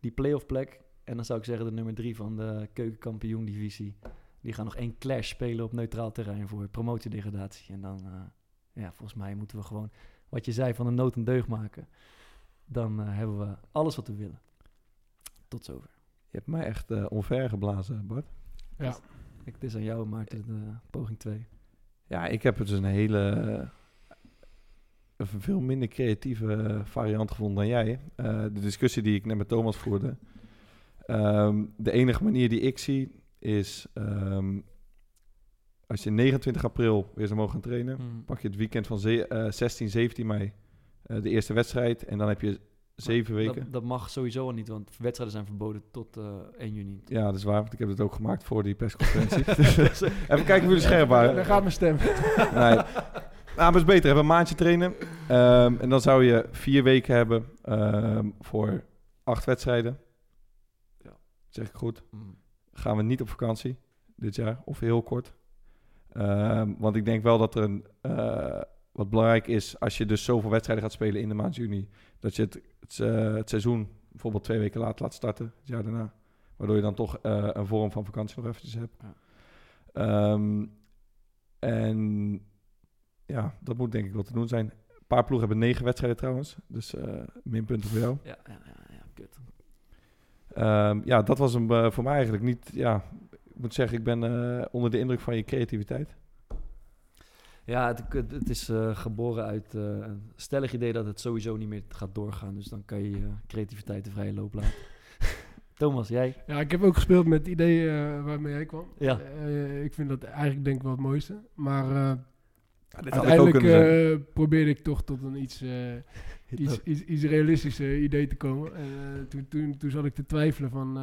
die playoff plek. En dan zou ik zeggen de nummer drie van de keukenkampioen divisie. Die gaan nog één clash spelen op neutraal terrein voor promotiedegradatie. En dan, eh, ja, volgens mij moeten we gewoon, wat je zei, van een nood een deugd maken. Dan hebben we alles wat we willen. Tot zover. Je hebt mij echt eh onver geblazen, Bart. Ja. Ik, het is aan jou, Maarten, de poging 2. Ja, ik heb het dus een hele... eh, een veel minder creatieve eh, variant gevonden dan jij. Eh, de discussie die ik net met Thomas voerde. Ehm, de enige manier die ik zie is... ehm, als je 29 april weer zou mogen gaan trainen... pak je het weekend van eh, 16, 17 mei de eerste wedstrijd. En dan heb je zeven weken. Dat, dat mag sowieso al niet, want wedstrijden zijn verboden tot eh 1 juni. Ja, dat is waar, want ik heb het ook gemaakt voor die persconferentie. [LAUGHS] [LAUGHS] Even kijken of jullie scherp waren. Daar gaat mijn stem. [LAUGHS] Nee. Nou, maar het is beter. Hebben een maandje trainen. Ehm, en dan zou je vier weken hebben ehm, voor acht wedstrijden. Ja. Zeg ik goed. Mm. Gaan we niet op vakantie dit jaar, of heel kort. Ehm, want ik denk wel dat er een... eh, wat belangrijk is, als je dus zoveel wedstrijden gaat spelen in de maand juni... dat je het, het, eh, het seizoen bijvoorbeeld twee weken later laat starten, het jaar daarna. Waardoor je dan toch eh, een vorm van vakantie nog eventjes hebt. Ja. Ehm, en ja, dat moet denk ik wel te doen zijn. Een paar ploegen hebben negen wedstrijden trouwens. Dus eh minpunten voor jou. Ja, ja, ja, ja, kut. Ehm, ja, dat was hem voor mij eigenlijk niet. Ja, ik moet zeggen, ik ben onder de indruk van je creativiteit. Ja, het, het, is eh, geboren uit eh, een stellig idee dat het sowieso niet meer gaat doorgaan. Dus dan kan je je creativiteit de vrije loop laten. [LAUGHS] Thomas, jij? Ja, ik heb ook gespeeld met het idee eh, waarmee jij kwam. Ja. Ik vind dat eigenlijk denk ik wel het mooiste. Maar uiteindelijk probeerde ik toch tot een iets, [LAUGHS] [LAUGHS] iets, iets, iets realistischer idee te komen. En toen, toen, toen zat ik te twijfelen van...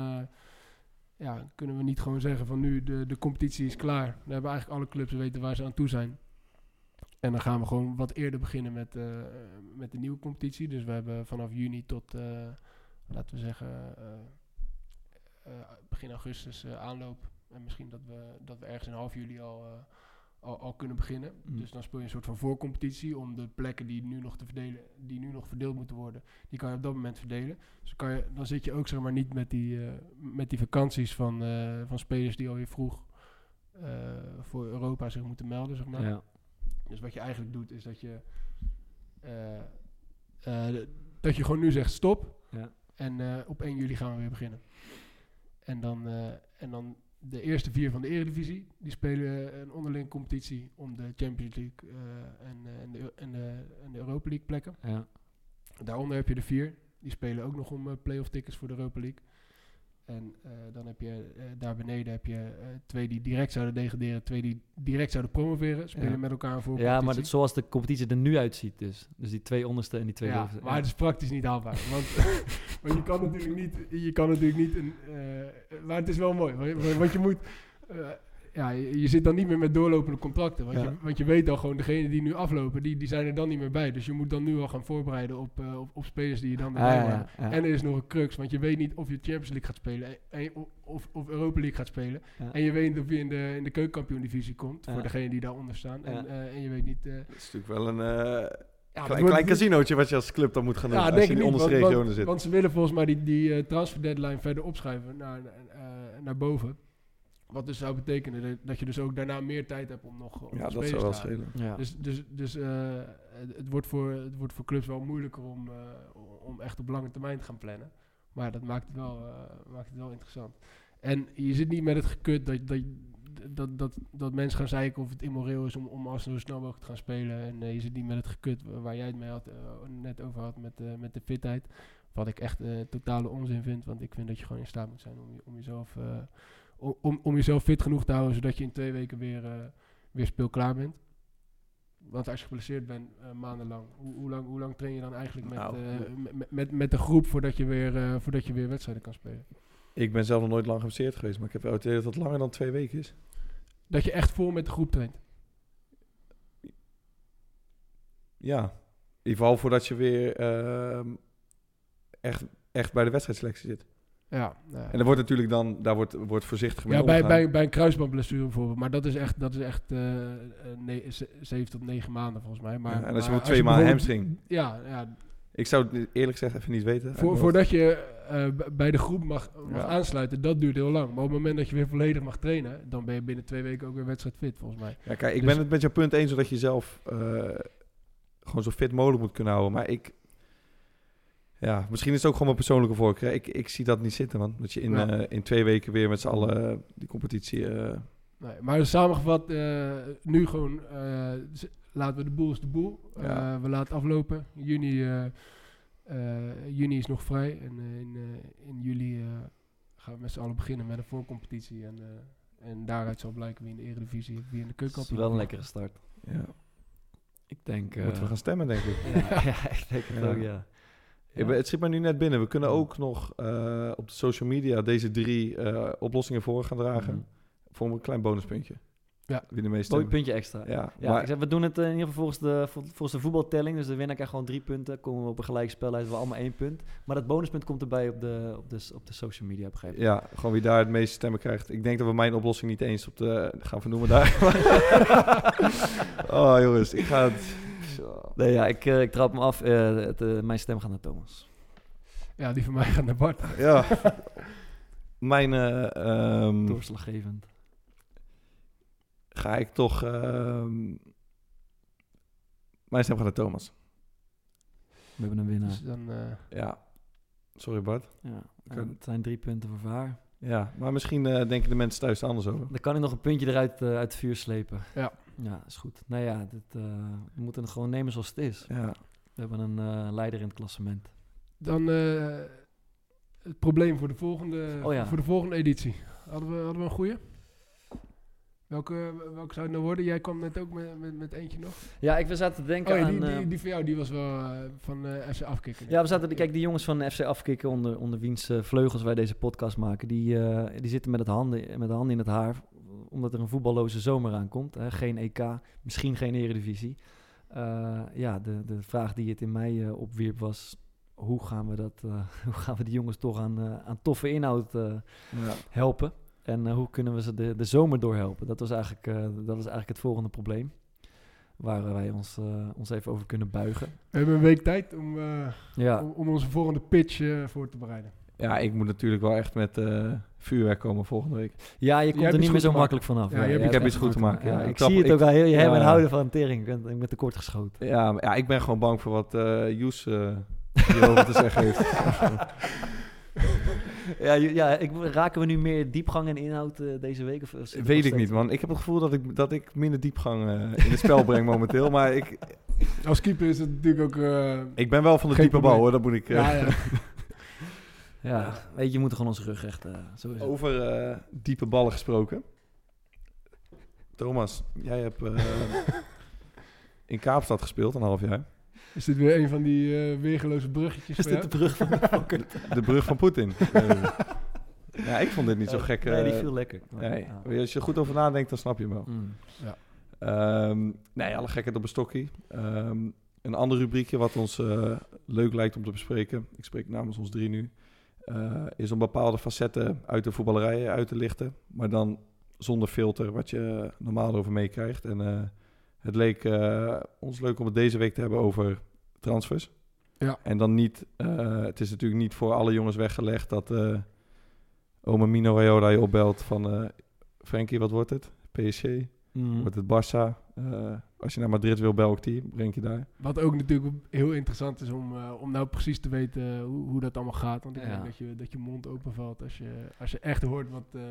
ja, kunnen we niet gewoon zeggen van nu de, de competitie is klaar. Dan hebben eigenlijk alle clubs weten waar ze aan toe zijn. En dan gaan we gewoon wat eerder beginnen met, eh, met de nieuwe competitie. Dus we hebben vanaf juni tot, eh, laten we zeggen, eh, begin augustus aanloop. En misschien dat we, dat we ergens in half juli al, al, al kunnen beginnen. Mm. Dus dan speel je een soort van voorcompetitie om de plekken die nu nog te verdelen, die nu nog verdeeld moeten worden, die kan je op dat moment verdelen. Dus kan je, dan zit je ook zeg maar niet met die, met die vakanties van, van spelers die alweer vroeg voor Europa zich moeten melden, zeg maar. Ja. Dus wat je eigenlijk doet is dat je, eh, eh, dat je gewoon nu zegt stop. Ja. En eh, op 1 juli gaan we weer beginnen. En dan, en dan de eerste vier van de Eredivisie, die spelen een onderling competitie om de Champions League en, en, de, en, de, en de Europa League plekken. ja. Daaronder heb je de vier, die spelen ook nog om play-off tickets voor de Europa League. En eh, dan heb je eh, daar beneden heb je eh, twee die direct zouden degraderen, twee die direct zouden promoveren, spelen Ja. met elkaar voor. ja, maar dat, zoals de competitie er nu uitziet dus. Dus die twee onderste en die twee ja, bovenste. maar het is praktisch niet haalbaar. Want, [LAUGHS] want je kan natuurlijk niet, je kan natuurlijk niet een, maar het is wel mooi. Want, je moet, ja, je, zit dan niet meer met doorlopende contracten. Want, Ja. je, want je weet al gewoon, degenen die nu aflopen, die, die zijn er dan niet meer bij. Dus je moet dan nu al gaan voorbereiden op, eh, op, op spelers die je dan Ah, erbij ja, worden. ja, ja. En er is nog een crux, want je weet niet of je Champions League gaat spelen en, en- of, of Europa League gaat spelen. Ja. En je weet niet of je in de, in de keukenkampioen-divisie komt, Ja. voor degenen die daaronder staan. En, Ja. eh, en je weet niet... eh, Dat is natuurlijk wel een eh, ja, klein, klein casinootje wat je als club dan moet gaan doen. Ja, als denk je in de onderste Want, regionen want, zit. want ze willen volgens mij die, die eh, transfer deadline verder opschuiven naar, eh, naar boven. Wat dus zou betekenen dat, je dus ook daarna meer tijd hebt om nog om ja, nog dat zou wel te schelen. Ja. Dus, dus, dus eh, het, het wordt voor, het wordt voor clubs wel moeilijker om, eh, om echt op lange termijn te gaan plannen. Maar dat maakt het wel, eh, maakt het wel interessant. En je zit niet met het gekut dat, dat, dat, dat, dat mensen gaan zeiken of het immoreel is om, om Arsenal zo snel mogelijk te gaan spelen. En je zit niet met het gekut wa- waar jij het mee had, net over had met, eh, met de fitheid. Wat ik echt eh, totale onzin vind, want ik vind dat je gewoon in staat moet zijn om, je- om, jezelf, eh, om, om, jezelf fit genoeg te houden, zodat je in twee weken weer, eh, weer speelklaar bent. Want als je geblesseerd bent eh, maandenlang, hoe, hoe, lang, hoe lang train je dan eigenlijk met, Nou, eh, met- met, de groep voordat je, weer, voordat je weer wedstrijden kan spelen? Ik ben zelf nog nooit lang geblesseerd geweest, maar ik heb het idee dat het langer dan twee weken is. Dat je echt vol met de groep traint. Ja, in ieder geval voordat je weer ehm, echt, echt bij de wedstrijdselectie zit. Ja, ja. En er wordt natuurlijk dan, daar wordt, wordt voorzichtig mee ja bij, bij, bij een kruisbandblessure bijvoorbeeld. Maar dat is echt, dat is echt eh, eh, zeven tot negen maanden volgens mij. Maar, Ja, en als je maar twee maanden hamstring. Ja, ja Ik zou het eerlijk gezegd even niet weten. voor, voordat je eh, bij de groep mag, aansluiten, dat duurt heel lang. Maar op het moment dat je weer volledig mag trainen, dan ben je binnen twee weken ook weer wedstrijdfit volgens mij. Ja, kijk, ik Dus- ben het met jouw punt eens, zodat je zelf gewoon zo fit mogelijk moet kunnen houden. Maar ik, ja, misschien is het ook gewoon mijn persoonlijke voorkeur. Ik, ik zie dat niet zitten, man. Dat je in, Ja. eh, in twee weken weer met z'n allen eh, die competitie... eh, Nee, maar samengevat, eh, nu gewoon eh, laten we de boel is de boel. Eh, Ja. we laten aflopen. Juni, eh, eh, juni is nog vrij. En eh, in, eh, in juli eh, gaan we met z'n allen beginnen met een voorcompetitie. En, eh, en daaruit zal blijken wie in de Eredivisie, wie in de Dat is wel een lekkere start. ja. Ik denk... eh, Moeten we gaan stemmen, denk ik. [LAUGHS] ja, ja, ik denk het Ja. ook, ja. Het schiet me nu net binnen. We kunnen ook nog eh, op de social media deze drie eh, oplossingen voor gaan dragen. Mhm. Voor een klein bonuspuntje. Ja. Wie de meeste... Mooi puntje extra. Ja, Ja, maar- ik zeg, we doen het eh, in ieder geval volgens de, volgens de voetbaltelling. Dus de winnaar krijgt gewoon drie punten. Komen we op een gelijk spel uit, we allemaal één punt. Maar dat bonuspunt komt erbij op de, op de, op de social media, begrijp ik. Ja, gewoon wie daar het meeste stemmen krijgt. Ik denk dat we mijn oplossing niet eens op de... Gaan we noemen daar. [LAUGHS] [LAUGHS] oh jongens, ik ga het... Zo. Nee, ja, ik, eh, ik trap me af. Eh, het, eh, mijn stem gaat naar Thomas. Ja, die van mij gaat naar Bart. [LAUGHS] Ja. Mijn... eh, ehm, Doorslaggevend. ga ik toch... ehm, mijn stem gaat naar Thomas. We hebben een winnaar. Dus dan, eh, Ja. Sorry Bart. Ja, het zijn drie punten voor Vaar. Ja, maar misschien eh, denken de mensen thuis er anders over. Dan kan ik nog een puntje eruit uit het vuur slepen. Ja. Ja, is goed. Nou ja, dit, eh, we moeten het gewoon nemen zoals het is. Ja. We hebben een eh, leider in het klassement. dan eh, het probleem voor de, volgende, Oh ja. voor de volgende editie. Hadden we, hadden we een goeie? Welke, welke zou het nou worden? Jij kwam net ook met, met, met eentje nog. Ja, ik we zaten te denken Oh ja, aan... die, die, die van jou, die was wel van eh FC Afkikken. Ja, we zaten, kijk, die jongens van FC Afkikken, onder, onder wiens eh, vleugels wij deze podcast maken, die, eh, die zitten met, het handen, met de handen in het haar, omdat er een voetballoze zomer aankomt. Hè? Geen EK, misschien geen Eredivisie. Eh, ja, de, de vraag die het in mij eh, opwierp was, hoe gaan we, dat, eh, [LAUGHS] hoe gaan we die jongens toch aan, eh, aan toffe inhoud eh, ja. helpen? En eh, hoe kunnen we ze de, de zomer doorhelpen? Dat was eigenlijk, eh, dat was eigenlijk het volgende probleem. Waar wij ons, eh, ons even over kunnen buigen. We hebben een week tijd om, eh, Ja, om, om onze volgende pitch eh, voor te bereiden. Ja, ik moet natuurlijk wel echt met eh, vuurwerk komen volgende week. Ja, je komt er niet meer zo makkelijk vanaf. Ja, ik heb iets goed te maken. Ja, ik, zie het ik- ook al. heel- Je hebt een houden van tering. Ik ben, ik ben tekort geschoten. Ja, maar ja, ik ben gewoon bang voor wat eh Joes eh, hierover te zeggen heeft. [LAUGHS] Ja, ja ik, raken we nu meer diepgang en inhoud eh, deze week? Of, Weet ik steeds- niet, man. Ik heb het gevoel dat ik, dat ik minder diepgang eh, in het spel breng momenteel. Maar ik, Als keeper is het natuurlijk ook... eh, ik ben wel van de diepe bal, hoor. Dat moet ik... eh, ja, ja. Ja, weet je, je moet gewoon onze rug rechten. Zo is het. Over eh, diepe ballen gesproken. Thomas, jij hebt eh, [LAUGHS] in Kaapstad gespeeld een half jaar. Is dit weer een van die eh, weergeloze bruggetjes Is dit de brug van de [LAUGHS] fokker? De brug van Poetin. [LAUGHS] Eh, ja, ik vond dit niet zo gek. Nee, die eh, viel lekker. nee. Ja. Als je er goed over nadenkt, dan snap je hem wel. Mm. Ehm, nee, alle gekheid op een stokje. Ehm, een ander rubriekje wat ons eh, leuk lijkt om te bespreken, ik spreek namens ons drie nu, eh, is om bepaalde facetten uit de voetballerij uit te lichten, maar dan zonder filter wat je normaal over meekrijgt. En eh, het leek eh, ons leuk om het deze week te hebben over transfers. Ja. En dan niet, het is natuurlijk niet voor alle jongens weggelegd dat Ome Mino Raiola je opbelt van Frenkie, wat wordt het? PSG? Mm. Wordt het Barça? Eh, als je naar Madrid wil, bel ik die. Breng je daar. Wat ook natuurlijk heel interessant is om, eh, om nou precies te weten hoe, hoe dat allemaal gaat. Want ik Ja. denk dat je, dat je mond openvalt als je, als je echt hoort wat, eh,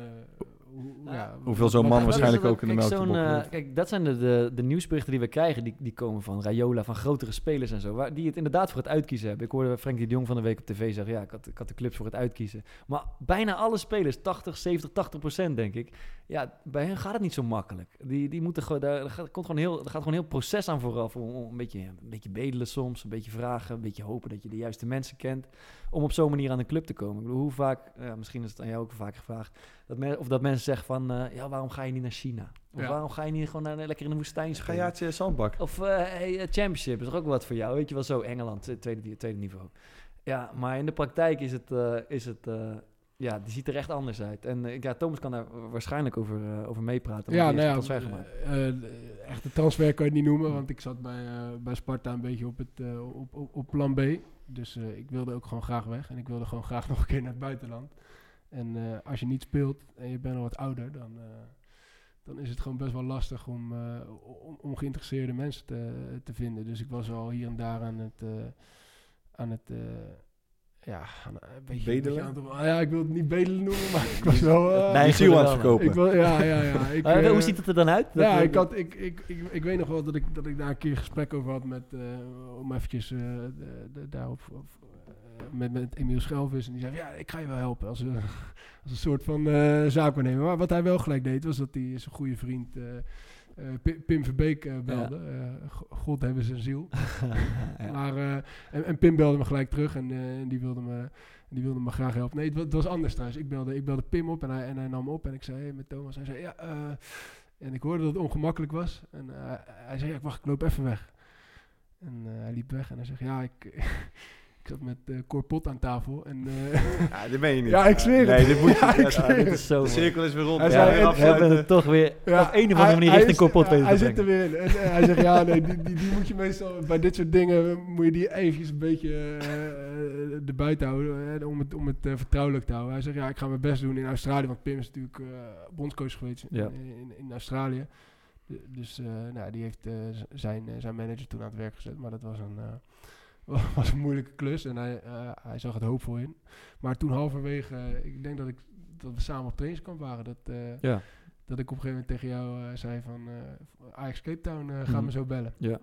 hoe, Ja. ja, Hoeveel zo'n man waarschijnlijk ook in de melk te zo'n, bokken eh, heeft. Kijk, dat zijn de, de, de nieuwsberichten die we krijgen. Die, die komen van Rayola, van grotere spelers en zo. Waar, die het inderdaad voor het uitkiezen hebben. Ik hoorde Frenkie de Jong van de week op tv zeggen... ja, ik had, ik had de clubs voor het uitkiezen. Maar bijna alle spelers, 80, 70, 80 procent denk ik... ja, bij hen gaat het niet zo makkelijk. Die, die moeten gewoon... Daar, daar gaat, komt gewoon heel, er gaat gewoon een heel proces aan vooraf. Om, om een, beetje, een beetje bedelen soms, een beetje vragen... een beetje hopen dat je de juiste mensen kent... om op zo'n manier aan de club te komen. Ik bedoel, hoe vaak... ja, misschien is het aan jou ook vaak gevraagd... Dat men, of dat mensen zeggen van... eh, ja, waarom ga je niet naar China? Of Ja. waarom ga je niet gewoon naar, lekker in de woestijn Ga spelen? jaartje zandbak. Of eh, hey, eh, Championship is er ook wat voor jou. Weet je wel zo, Engeland, tweede, tweede niveau. Ja, maar in de praktijk is het... is het ja, die ziet er echt anders uit. En ja, Thomas kan daar waarschijnlijk over, over meepraten. Ja, nou ja, transfer gemaakt. echte transfer kan je het niet noemen, want ik zat bij, bij Sparta een beetje op, het, op, op, op plan B. Dus eh, ik wilde ook gewoon graag weg en ik wilde gewoon graag [LAUGHS] nog een keer naar het buitenland. En eh, als je niet speelt en je bent al wat ouder, dan, eh, dan is het gewoon best wel lastig om, om, om geïnteresseerde mensen te, te vinden. Dus ik was al hier en daar aan het, aan het ja, aan, een beetje, een Bedelen? beetje aan het- ja, ik wil het niet bedelen noemen, maar ik was [LAUGHS] wel... eh, Nee, ziel aan het verkopen. ik wil, ja, ja, ja. Ik, [LAUGHS] Eh, eh, hoe ziet het er dan uit? Dat, ja, eh, ik, had, ik, ik, ik, ik weet nog wel dat ik, dat ik daar een keer gesprek over had met, eh, om eventjes eh, de, de, daarop, of, eh, met, met Emiel Schelvis. En die zei, ja, ik ga je wel helpen als, een [LAUGHS] als een soort van eh zaakwaarnemer. Maar wat hij wel gelijk deed, was dat hij zijn goede vriend eh, eh, Pi- Pim Verbeek eh, belde. Eh, go- God hebben zijn ziel. [LAUGHS] ja. Maar, eh, en, en Pim belde me gelijk terug en, eh, die, wilde me, die wilde me graag helpen. Nee, het, wa- het was anders trouwens. Ik belde, ik belde Pim op en hij, en hij nam op en ik zei hey, met Thomas. Hij zei ja, eh, en ik hoorde dat het ongemakkelijk was. En eh, hij zei ja, ik wacht, ik loop even weg. En eh, hij liep weg en hij zegt ja, ik zat met eh Cor Pot aan tafel. En, eh, [LAUGHS] Ja, dit ben je niet. Ja, ik zweer het. Nee, dit moet je... [LAUGHS] Ja, ik ja, zweer dit het. is zo de cirkel is weer rond. Hij zei, We hebben het toch weer Ja, op een of andere manier richting hij- weten te Hij zit er weer in. En, eh, hij zegt, ja, nee, die, die, die moet je meestal... Bij dit soort dingen moet je die eventjes een beetje eh, eh, erbuiten houden. eh, om het, om het eh, vertrouwelijk te houden. Hij zegt, ja, ik ga mijn best doen in Australië. Want Pim is natuurlijk eh, bondscoach geweest in, Ja. in, in Australië. De- dus eh, nou, die heeft eh, zijn, eh, zijn manager toen aan het werk gezet. Maar dat was een... eh, [LAUGHS] was een moeilijke klus en hij, eh, hij zag het hoopvol in. Maar toen halverwege, ik denk dat, ik, dat we samen op trainingskamp waren, dat, eh, Ja, dat ik op een gegeven moment tegen jou eh, zei van Ajax Cape Town, ga Mhm. me zo bellen. ja.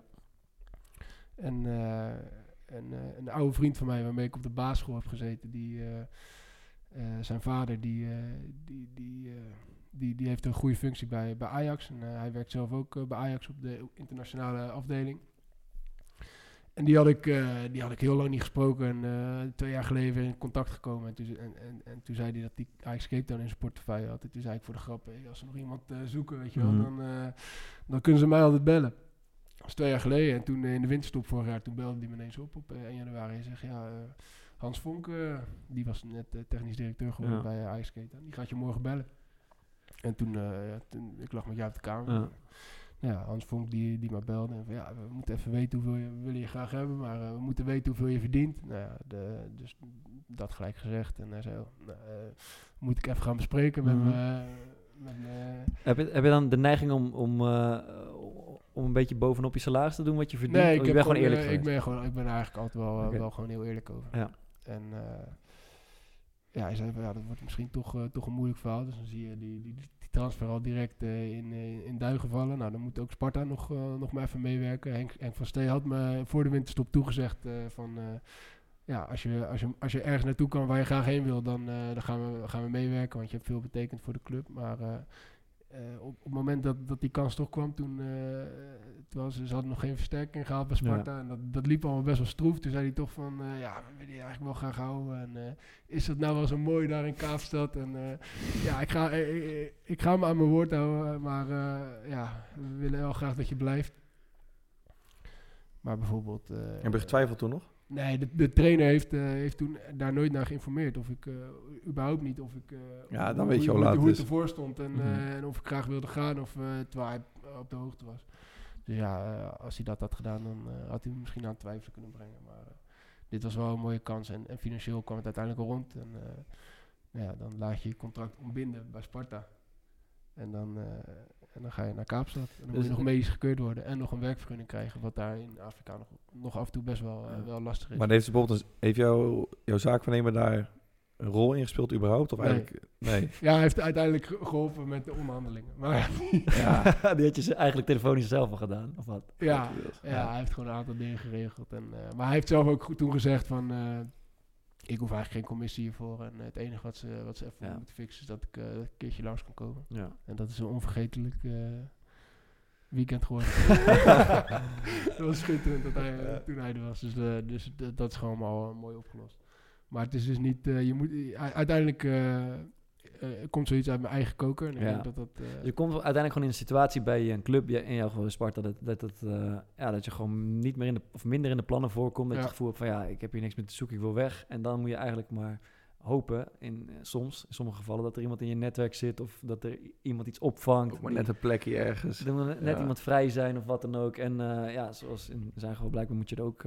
En een, een oude vriend van mij waarmee ik op de basisschool heb gezeten, die, zijn vader, die, die, die, die, die heeft een goede functie bij, bij Ajax. En hij werkt zelf ook bij Ajax op de internationale afdeling. En die had, ik, eh, die had ik heel lang niet gesproken. En eh, twee jaar geleden in contact gekomen. En toen, en, en, en toen zei hij dat hij Ajax Cape Town in zijn portefeuille had. En toen zei ik voor de grap, hey, als ze nog iemand eh, zoeken, weet je wel, Mhm. dan, dan kunnen ze mij altijd bellen. Dat is twee jaar geleden. En toen in de winterstop vorig jaar, toen belde hij me ineens op op eh, 1 januari. En zegt, ja, Hans Vonk, die was net technisch directeur geworden Ja. bij Ajax Cape Town. Die gaat je morgen bellen. En toen, ja, toen ik lag met jou op de kamer. Ja. Ja, Hans Vonk die, die maar belde. En van, ja, we moeten even weten hoeveel je, willen je graag hebben, maar eh, we moeten weten hoeveel je verdient. Nou ja, de, dus dat gelijk gezegd. En hij zei, oh, nou, eh, moet ik even gaan bespreken met Mhm. me. Met me. Heb, je, heb je dan de neiging om, om, eh, om een beetje bovenop je salaris te doen wat je verdient? Nee, Of ik, bent gewoon eerlijk eh, ik ben gewoon, ik ben eigenlijk altijd wel, eh, wel gewoon heel eerlijk over. Ja. En eh, ja, hij zei ja, dat wordt misschien toch, eh, toch een moeilijk verhaal. Dus dan zie je die, die, die transfer al direct eh, in, eh, in duigen vallen. Nou, dan moet ook Sparta nog, eh, nog maar even meewerken. Henk, Henk van Stee had me voor de winterstop toegezegd van... ja, als je, als, je, als je ergens naartoe kan waar je graag heen wil, dan, dan gaan, we, gaan we meewerken. Want je hebt veel betekend voor de club. Maar eh, op, op het moment dat, dat die kans toch kwam, toen, eh, toen was, ze hadden nog geen versterking gehaald bij Sparta. En dat, dat liep allemaal best wel stroef. Toen zei hij toch van, eh, ja, we willen je eigenlijk wel graag houden. En eh, is dat nou wel zo mooi daar in Kaapstad? En eh, ja, ik ga, eh, ik ga me aan mijn woord houden. Maar eh, ja, we willen wel graag dat je blijft. Maar bijvoorbeeld... eh, Heb je getwijfeld toen nog? Nee, de, de trainer heeft, eh, heeft toen daar nooit naar geïnformeerd. Of ik, eh, überhaupt niet, of ik... eh, Ja, dan hoe- weet je hoe, laat hoe het ervoor stond en, Mhm. en of ik graag wilde gaan, of, terwijl hij op de hoogte was. Dus ja, als hij dat had gedaan, dan had hij me misschien aan het twijfelen kunnen brengen. Maar dit was wel een mooie kans en, en financieel kwam het uiteindelijk rond. En nou ja, dan laat je je contract ontbinden bij Sparta. En dan, en dan ga je naar Kaapstad. En dan moet Dus je nog medisch gekeurd worden en nog een werkvergunning krijgen. Wat daar in Afrika nog, nog af en toe best wel, eh, wel lastig is. Maar heeft, bijvoorbeeld een- heeft jouw, jouw zaakvernemer daar een rol ingespeeld überhaupt? Of Nee. eigenlijk... Nee. [LAUGHS] Ja, hij heeft uiteindelijk ge- geholpen met de onderhandelingen. Maar [LAUGHS] Ja. die had je ze eigenlijk telefonisch zelf al gedaan, of wat? ja, ja, hij heeft gewoon een aantal dingen geregeld. En, eh, maar hij heeft zelf ook goed toen gezegd van... eh, ik hoef eigenlijk geen commissie hiervoor. En het enige wat ze, wat ze even Ja. moeten fixen is dat ik eh, een keertje langs kan komen. Ja. En dat is een onvergetelijk eh, weekend geworden. [LAUGHS] [LAUGHS] dat was schitterend dat hij, eh, toen hij er was. Dus, eh, dus dat is gewoon al mooi opgelost. Maar het is dus niet... eh, je moet, uiteindelijk eh, komt zoiets uit mijn eigen koker. En ik Ja. denk dat dat... eh, Je komt uiteindelijk gewoon in een situatie bij een club, in jouw geval Sparta, dat, dat, dat, eh, ja, dat je gewoon niet meer in de, of minder in de plannen voorkomt. Dat Ja. je het gevoel hebt van ja, ik heb hier niks meer te zoeken, ik wil weg. En dan moet je eigenlijk maar hopen, in, soms, in sommige gevallen, dat er iemand in je netwerk zit of dat er iemand iets opvangt. Ook maar die- net een plekje ergens. er moet net Ja. iemand vrij zijn of wat dan ook. En eh, ja, zoals in zijn geval blijkbaar moet je er ook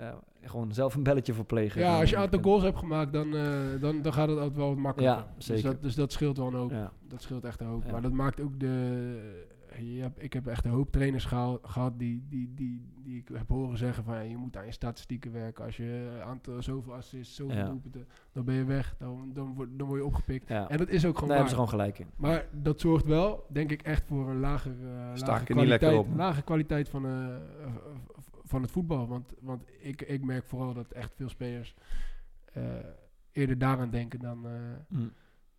eh, eh, gewoon zelf een belletje voor plegen. ja, als je een aantal goals hebt gemaakt, dan, eh, dan, dan gaat het altijd wel wat makkelijker. Ja, Dus zeker. dat, dus dat scheelt wel een hoop. Ja, Dat scheelt echt een hoop. Ja. Maar dat maakt ook de... Je hebt, ik heb echt een hoop trainers gehaal- gehad die, die, die, die ik heb horen zeggen van... ja, je moet aan je statistieken werken. Als je aantal zoveel assists, zoveel Ja. doelpunten... dan ben je weg. Dan, dan, word, dan word je opgepikt. ja. En dat is ook gewoon daar hebben waar. ze gewoon gelijk in. Maar dat zorgt wel, denk ik, echt voor een lager, Sta lage ik niet lekker kwaliteit, op. lage kwaliteit van, eh, van het voetbal. Want, want ik, ik merk vooral dat echt veel spelers eh, eerder daaraan denken dan, eh, Mm.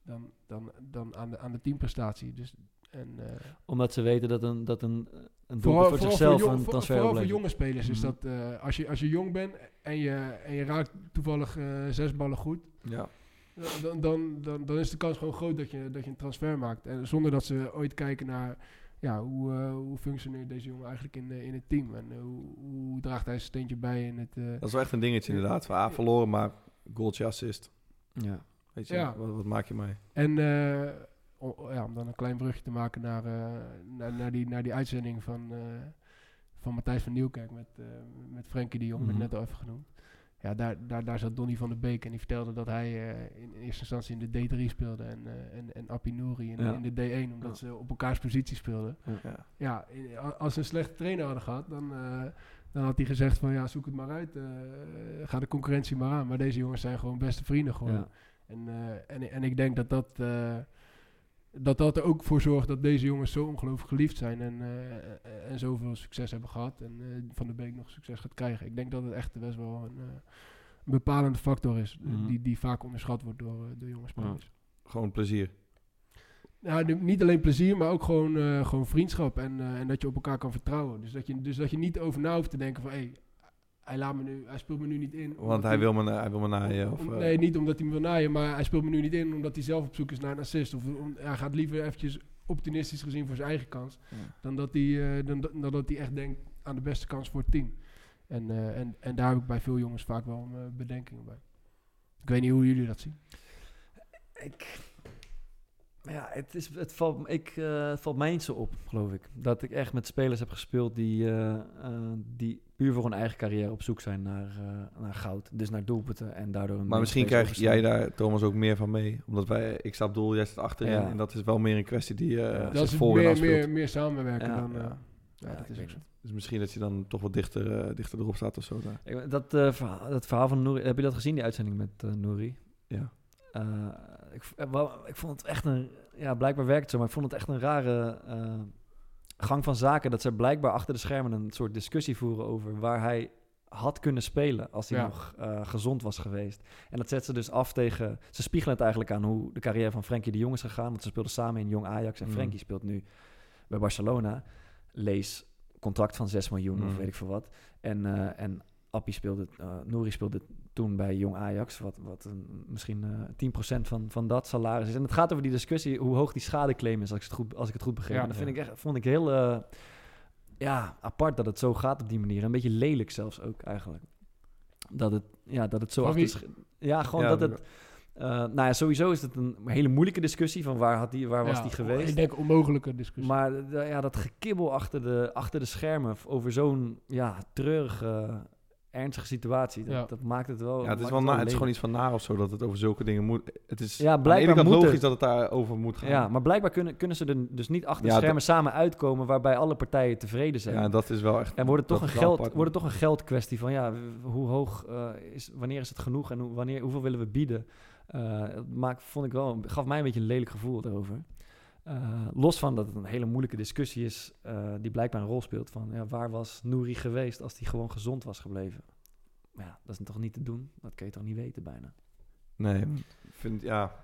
dan, dan, dan aan, de, aan de teamprestatie. Dus, en, eh, Omdat ze weten dat een, dat een, een vooral, voor zichzelf jong- een transfer vooral voor jonge spelers is Mhm. dat als, je, als je jong bent en je, en je raakt toevallig zes ballen goed, Ja. dan, dan, dan, dan is de kans gewoon groot dat je, dat je een transfer maakt. En zonder dat ze ooit kijken naar ja, hoe, eh, hoe functioneert deze jongen eigenlijk in, eh, in het team. En eh, hoe, hoe draagt hij zijn steentje bij in het... eh, Dat is wel echt een dingetje inderdaad. Van, ah, verloren, maar goaltje assist. Ja. Weet je, Ja. wat, wat maak je mee? En eh, o- ja, om dan een klein brugje te maken naar, eh, naar, naar, die, naar die uitzending van, eh, van Matthijs van Nieuwkerk met, eh met Frenkie de Jong, werd net al even genoemd. Ja, daar, daar, daar zat Donny van der Beek en die vertelde dat hij eh, in eerste instantie in de D3 speelde en, eh en, en Appie Nouri in, Ja. in de D1, omdat Ja. ze op elkaars positie speelden. Ja. Ja, in- als ze een slechte trainer hadden gehad, dan, eh, dan had hij gezegd van ja, zoek het maar uit, eh, ga de concurrentie maar aan. Maar deze jongens zijn gewoon beste vrienden geworden. Ja. En, eh, en, en ik denk dat dat, eh, dat dat er ook voor zorgt dat deze jongens zo ongelooflijk geliefd zijn en, eh, en zoveel succes hebben gehad. En eh, Van de Beek nog succes gaat krijgen. Ik denk dat het echt best wel een, een bepalende factor is, Mhm. die, die vaak onderschat wordt door, door jonge spelers. Gewoon plezier. Nu- niet alleen plezier, maar ook gewoon, gewoon vriendschap en, en dat je op elkaar kan vertrouwen. Dus dat je, dus dat je niet over na hoeft te denken van, hé, hij, laat me nu, hij speelt me nu niet in. Want hij wil me, na- hij wil me naaien. Of, om- eh, nee, niet omdat hij me wil naaien, maar hij speelt me nu niet in omdat hij zelf op zoek is naar een assist. Of om, hij gaat liever eventjes optimistisch gezien voor zijn eigen kans, Ja. dan, dat hij, eh, dan, dan dat hij echt denkt aan de beste kans voor het team. En, eh, en, en daar heb ik bij veel jongens vaak wel bedenkingen bij. Ik weet niet hoe jullie dat zien. Ik, ja, het, is, het, valt, ik, eh, het valt mij niet zo op, geloof ik. Dat ik echt met spelers heb gespeeld die, eh, eh, die puur voor hun eigen carrière op zoek zijn naar, eh, naar goud. Dus naar doelpunten en daardoor een Maar misschien krijg jij daar, Thomas, ook meer van mee. Omdat wij, ik sta op doel, jij staat achterin. Ja. En dat is wel meer een kwestie die eh Ja. zich dat is voor meer, meer, meer samenwerken Ja, dan... eh, ja. ja, Ja, dat is ook zo. Dus misschien dat je dan toch wat dichter, eh, dichter erop staat of zo. Daar. Ik- Dat, eh, verhaal, dat verhaal van Nouri, heb je dat gezien, die uitzending met eh Nouri? Ja. Ik, eh, ik vond het echt een... Ja, blijkbaar werkt het zo, maar ik vond het echt een rare eh, gang van zaken... dat ze blijkbaar achter de schermen een soort discussie voeren over... waar hij had kunnen spelen als hij Ja. nog eh, gezond was geweest. En dat zet ze dus af tegen... Ze spiegelen het eigenlijk aan hoe de carrière van Frenkie de Jong is gegaan... want ze speelden samen in Jong Ajax en Mm. Frenkie speelt nu bij Barcelona. Lees contract van 6 miljoen of Mm. weet ik veel wat. En, en Appie speelde, eh Nouri speelde toen bij Jong Ajax, wat, wat een, misschien eh 10% van, van dat salaris is. En het gaat over die discussie hoe hoog die schadeclaim is, als ik het goed, als ik het goed begreep. Ja. en dat vind ik echt, vond ik heel eh, ja, apart dat het zo gaat op die manier. Een beetje lelijk zelfs ook eigenlijk. Dat het, ja, dat het zo achter Ja, gewoon Ja, dat het... nou ja, sowieso is het een hele moeilijke discussie van waar, had die, waar was Ja, die geweest. Ik denk onmogelijke discussie. Maar ja, dat gekibbel achter de, achter de schermen over zo'n ja, treurige, ernstige situatie, dat, Ja. dat maakt het wel. Ja, het is, wel na, het is gewoon iets van naar of zo dat het over zulke dingen moet. Het is Ja, aan de blijkbaar ene kant moet logisch het. dat het daarover moet gaan. Ja, maar blijkbaar kunnen, kunnen ze er dus niet achter Ja, de schermen samen uitkomen waarbij alle partijen tevreden zijn. Ja, dat is wel echt. en wordt het, toch een geld, wordt het toch een geldkwestie van ja, hoe hoog eh, is, wanneer is het genoeg en hoe, wanneer, hoeveel willen we bieden? Eh, het maakt, vond ik wel, gaf mij een beetje een lelijk gevoel erover. Eh, los van dat het een hele moeilijke discussie is, eh, die blijkbaar een rol speelt van ja, waar was Nouri geweest als hij gewoon gezond was gebleven? Maar ja, dat is toch niet te doen? Dat kun je toch niet weten bijna? Nee, ik vind, ja...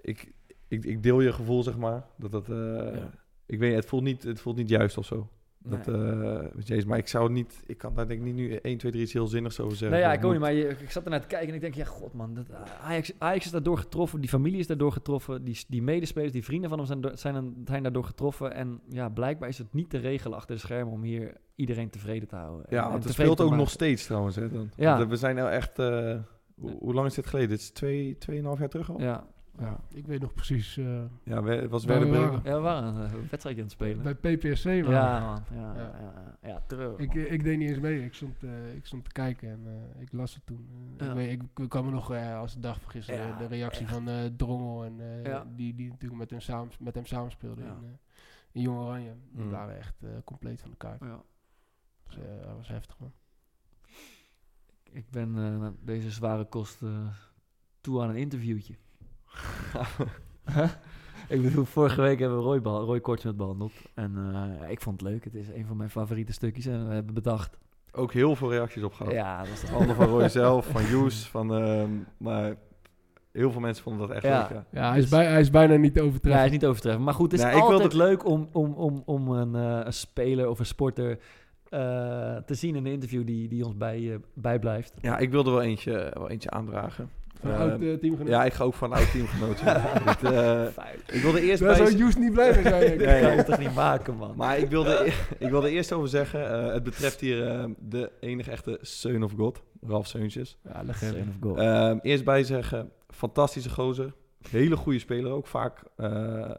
Ik, ik, ik deel je gevoel, zeg maar. Dat dat... eh, Ja. Ik weet, het voelt niet, het voelt niet juist of zo. Dat, Nee. eh, maar ik zou het niet... Ik kan daar denk ik niet nu 1, 2, 3 iets heel zinnigs over zeggen. Nee, ja, Dat ik ook niet, maar je, ik zat ernaar te kijken en ik denk, ja, god man, dat, Ajax, Ajax is daardoor getroffen, die familie is daardoor getroffen, die, die medespelers, die vrienden van hem zijn, zijn, zijn daardoor getroffen. En ja, blijkbaar is het niet te regelen achter de schermen om hier iedereen tevreden te houden. En- Ja, en want het speelt ook maken. nog steeds trouwens. Hè, dan. Ja. Want We zijn nou echt... eh, hoe, hoe lang is dit geleden? Dit is twee, tweeënhalf jaar terug al? Ja, Ja, ik weet nog precies. eh, Ja, we- het was Waar we Werder Bremen. waren. ja we waren een eh, wedstrijdje aan het spelen. bij PPSC. man. Ja, man. Ja, ja. Ja. ja, ja, terug. Ik, ik deed niet eens mee. Ik stond, eh, ik stond te kijken en eh, ik las het toen. Ja. ik, weet, ik, ik kan me nog eh, als de dag van gisteren Ja, de reactie echt. van eh Drongel en eh, Ja. die, die natuurlijk met hem, samen, met hem samenspeelde Ja. in, eh, in Jong Oranje. Die Mm. waren echt compleet van elkaar. Ja. Dus, eh, dat was heftig man. Ik ben eh, deze zware kosten toe aan een interviewtje. [LAUGHS] ik bedoel, vorige week hebben we Roy, behal- Roy Kortsmet behandeld. En eh, ik vond het leuk. Het is een van mijn favoriete stukjes. En we hebben bedacht. Ook heel veel reacties op gehad. Ja, dat toch Allemaal van Roy zelf, van [LAUGHS] Joes, van... ehm, maar heel veel mensen vonden dat echt Ja. leuk, ja. Ja, hij, is Dus- bij, hij is bijna niet te Ja, hij overtreffen. is niet overtreffen. Maar goed, het is wilde- altijd leuk om, om, om, om een, eh, een speler of een sporter eh, te zien in een interview die, die ons bij, bijblijft. Ja, ik wilde wel eentje, wel eentje aandragen. Van een oud teamgenoot. ja, ik ga ook van een oud teamgenoot. [LAUGHS] eh, ik wilde eerst Daar bij... zou Joes niet blij mee zijn. ik. [LAUGHS] Kan je toch niet maken, man. Maar ik wilde, [LAUGHS] ik wilde eerst over zeggen, eh, het betreft hier eh, de enige echte Son of God, Ralf Seuntjes. Ja, legende. Of goal. Ehm, eerst bij zeggen, fantastische gozer. Hele goede speler ook. Vaak eh,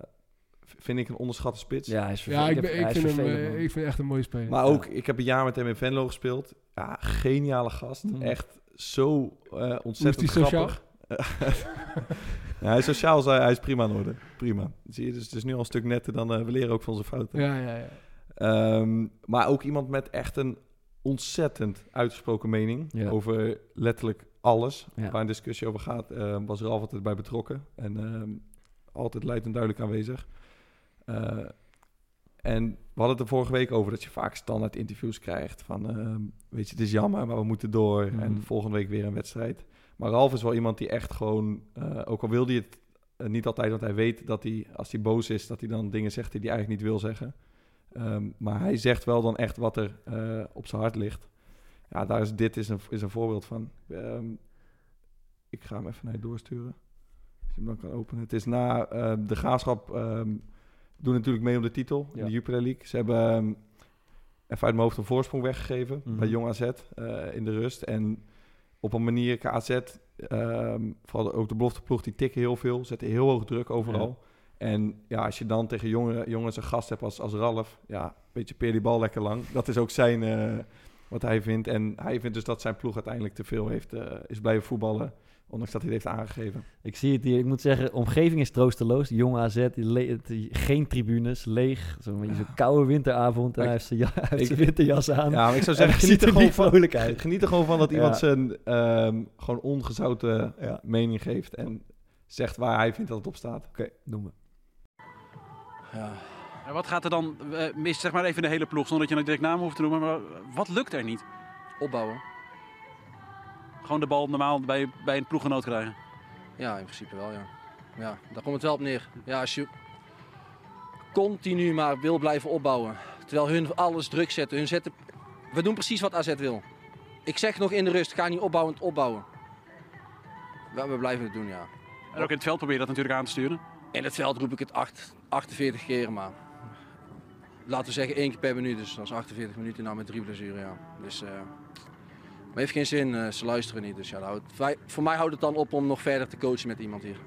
vind ik een onderschatte spits. ja, hij is Ja, ik, ben, ik, vind hem, vervelend, eh, ik vind hem echt een mooie speler. Maar ook, ik heb een jaar met hem in Venlo gespeeld. Ja, geniale gast. Mm. Echt zo eh, ontzettend Hoe is die grappig. [LAUGHS] ja, hij is sociaal, hij, is prima in orde. Prima. Zie je, dus het is nu al een stuk netter dan eh, we leren ook van onze fouten. Ja, ja, ja. Ehm, maar ook iemand met echt een ontzettend uitgesproken mening Ja. over letterlijk alles Ja. waar een discussie over gaat. ehm, was er altijd bij betrokken en ehm, altijd luid en duidelijk aanwezig. En we hadden het er vorige week over dat je vaak standaard interviews krijgt van, ehm, weet je, het is jammer, maar we moeten door Mhm. en volgende week weer een wedstrijd. Maar Ralf is wel iemand die echt gewoon, eh, ook al wil hij het eh, niet altijd, want hij weet dat hij, als hij boos is, dat hij dan dingen zegt die hij eigenlijk niet wil zeggen. Ehm, maar hij zegt wel dan echt wat er eh, op zijn hart ligt. Ja, daar is dit is een, is een voorbeeld van. Ehm, ik ga hem even naar je doorsturen. Als je hem dan kan openen. Het is na de graafschap. Doen natuurlijk mee om de titel in de Jupiler League. Ze hebben ehm, even uit mijn hoofd een voorsprong weggegeven Mhm. bij Jong AZ eh, in de rust. En op een manier, KAZ, ehm vooral ook de belofteploeg, die tikken heel veel. Zetten heel hoog druk overal. En ja, als je dan tegen jonge, jongens een gast hebt als, als Ralf, ja, een beetje peer die bal lekker lang. Dat is ook zijn, eh, wat hij vindt. En hij vindt dus dat zijn ploeg uiteindelijk te veel heeft, eh, is blijven voetballen. Ondanks dat hij het heeft aangegeven. Ik zie het hier. Ik moet zeggen, omgeving is troosteloos. Jong AZ, geen tribunes, leeg. Zo'n beetje zo'n koude winteravond. En hij heeft zijn, ja, hij heeft Ik- zijn winterjas aan. Ja, maar ik zou En zeggen, geniet er, er gewoon van, uit. geniet er gewoon van dat iemand Ja. zijn ehm, gewoon ongezouten Ja. mening geeft. En zegt waar hij vindt dat het op staat. Oké, doen we. Ja, En wat gaat er dan eh, mis, zeg maar even de hele ploeg, zonder dat je een direct naam hoeft te noemen. Maar wat lukt er niet? opbouwen. Gewoon de bal normaal bij, bij een ploeggenoot krijgen. Ja, in principe wel, ja. Ja, daar komt het wel op neer. Ja, als je continu maar wil blijven opbouwen. Terwijl hun alles druk zetten. Hun zetten... We doen precies wat AZ wil. Ik zeg nog in de rust, ga niet opbouwend opbouwen. Ja, we blijven het doen, ja. En ook in het veld probeer je dat natuurlijk aan te sturen. In het veld roep ik het acht- 48 keer, maar laten we zeggen één keer per minuut. Dus dat is 48 minuten nou met drie blessuren, ja. Dus, eh, maar heeft geen zin, eh, ze luisteren niet. Dus ja, voor mij houdt het dan op om nog verder te coachen met iemand hier.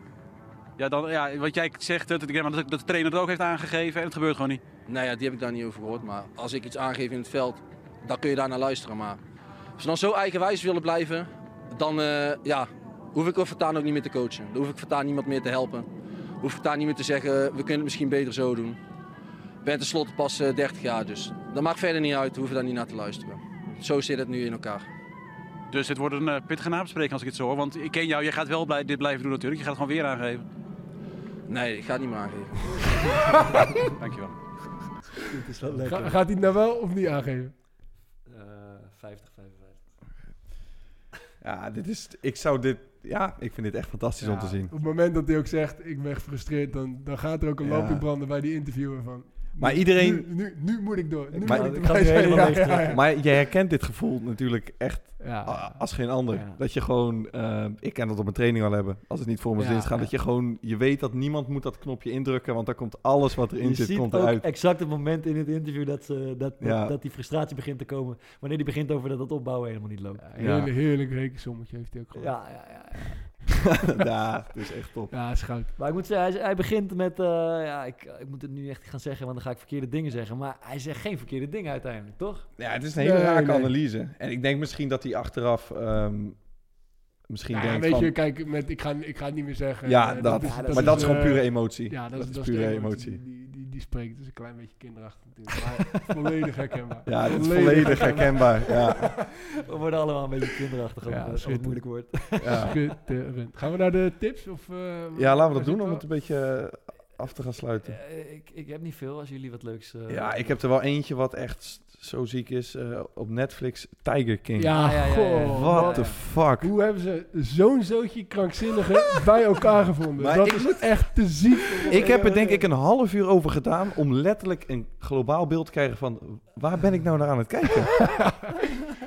Ja, dan, ja, wat jij zegt, dat, dat, de trainer het ook heeft aangegeven en het gebeurt gewoon niet. Nou ja, die heb ik daar niet over gehoord. Maar als ik iets aangeef in het veld, dan kun je daar naar luisteren. Maar als ze dan zo eigenwijs willen blijven, dan eh, ja, hoef ik voortaan ook niet meer te coachen. Dan hoef ik voortaan niemand meer te helpen. Hoef ik voortaan niet meer te zeggen, we kunnen het misschien beter zo doen. Ik ben tenslotte pas eh, 30 jaar, dus dat maakt verder niet uit. We hoeven daar niet naar te luisteren. Zo zit het nu in elkaar. Dus dit wordt een eh, pittige nabespreking als ik het zo hoor. Want ik ken jou, jij gaat wel blij, dit blijven doen natuurlijk. Je gaat het gewoon weer aangeven. Nee, ik ga het niet meer aangeven. [LAUGHS] Dankjewel. Het is wel Ga- gaat hij het nou wel of niet aangeven? Eh, 50, 55. Ja, dit is, ik zou dit, ja, ik vind dit echt fantastisch om te zien. Op het moment dat hij ook zegt, ik ben gefrustreerd, dan, dan gaat er ook een Ja. lampje branden bij die interviewer van... Maar nu- iedereen- Nu, nu, nu moet ik door. Nu Maar- moet ik Ja, ja, ja. Maar je herkent dit gevoel natuurlijk echt als geen ander. Ja. Dat je gewoon, eh, ik ken dat op mijn training al hebben, als het niet voor mijn Ja, zin gaat. ja. Dat je gewoon, je weet dat niemand moet dat knopje indrukken, want dan komt alles wat erin Je zit, ziet komt ook eruit. exact het moment in het interview dat, ze, dat, dat, Ja. dat die frustratie begint te komen. Wanneer die begint over dat het opbouwen helemaal niet loopt. Ja, heerlijk, heerlijk rekensommetje heeft hij ook gewoon. Ja, ja, ja. [LAUGHS] ja. het is echt top. Ja, is goud. Maar ik moet zeggen, hij, hij begint met... eh, ja, ik, ik moet het nu echt gaan zeggen, want dan ga ik verkeerde dingen zeggen. Maar hij zegt geen verkeerde dingen uiteindelijk, toch? Ja, het is een hele Nee, rake nee. analyse. En ik denk misschien dat hij achteraf ehm, misschien Ja, denkt weet van... je, kijk, met, ik, ga, ik ga het niet meer zeggen. ja, Eh, dat, is- maar dat is eh, gewoon pure emotie. Ja, dat, dat is, pure emotie. Die, die, die, spreekt, dus een klein beetje kinderachtig natuurlijk. Maar [LAUGHS] volledig herkenbaar. Ja, is volledig herkenbaar. Ja, [LAUGHS] We worden allemaal een beetje kinderachtig Ja, als het moeilijk wordt. ja. Gaan we naar de tips? Of, eh, ja, laten we dat doen om het een beetje eh, af te gaan sluiten. Ik, ik heb niet veel, als jullie wat leuks... eh, Ja, ik heb er wel eentje wat echt zo ziek is. eh, op Netflix, Tiger King. Ja, Ah, ja, What wat- the fuck? Hoe hebben ze zo'n zootje krankzinnigen bij elkaar gevonden? Maar dat ik is echt te ziek. Ik heb er denk ik een half uur over gedaan om letterlijk een globaal beeld te krijgen van waar ben ik nou naar aan het kijken? [LAUGHS]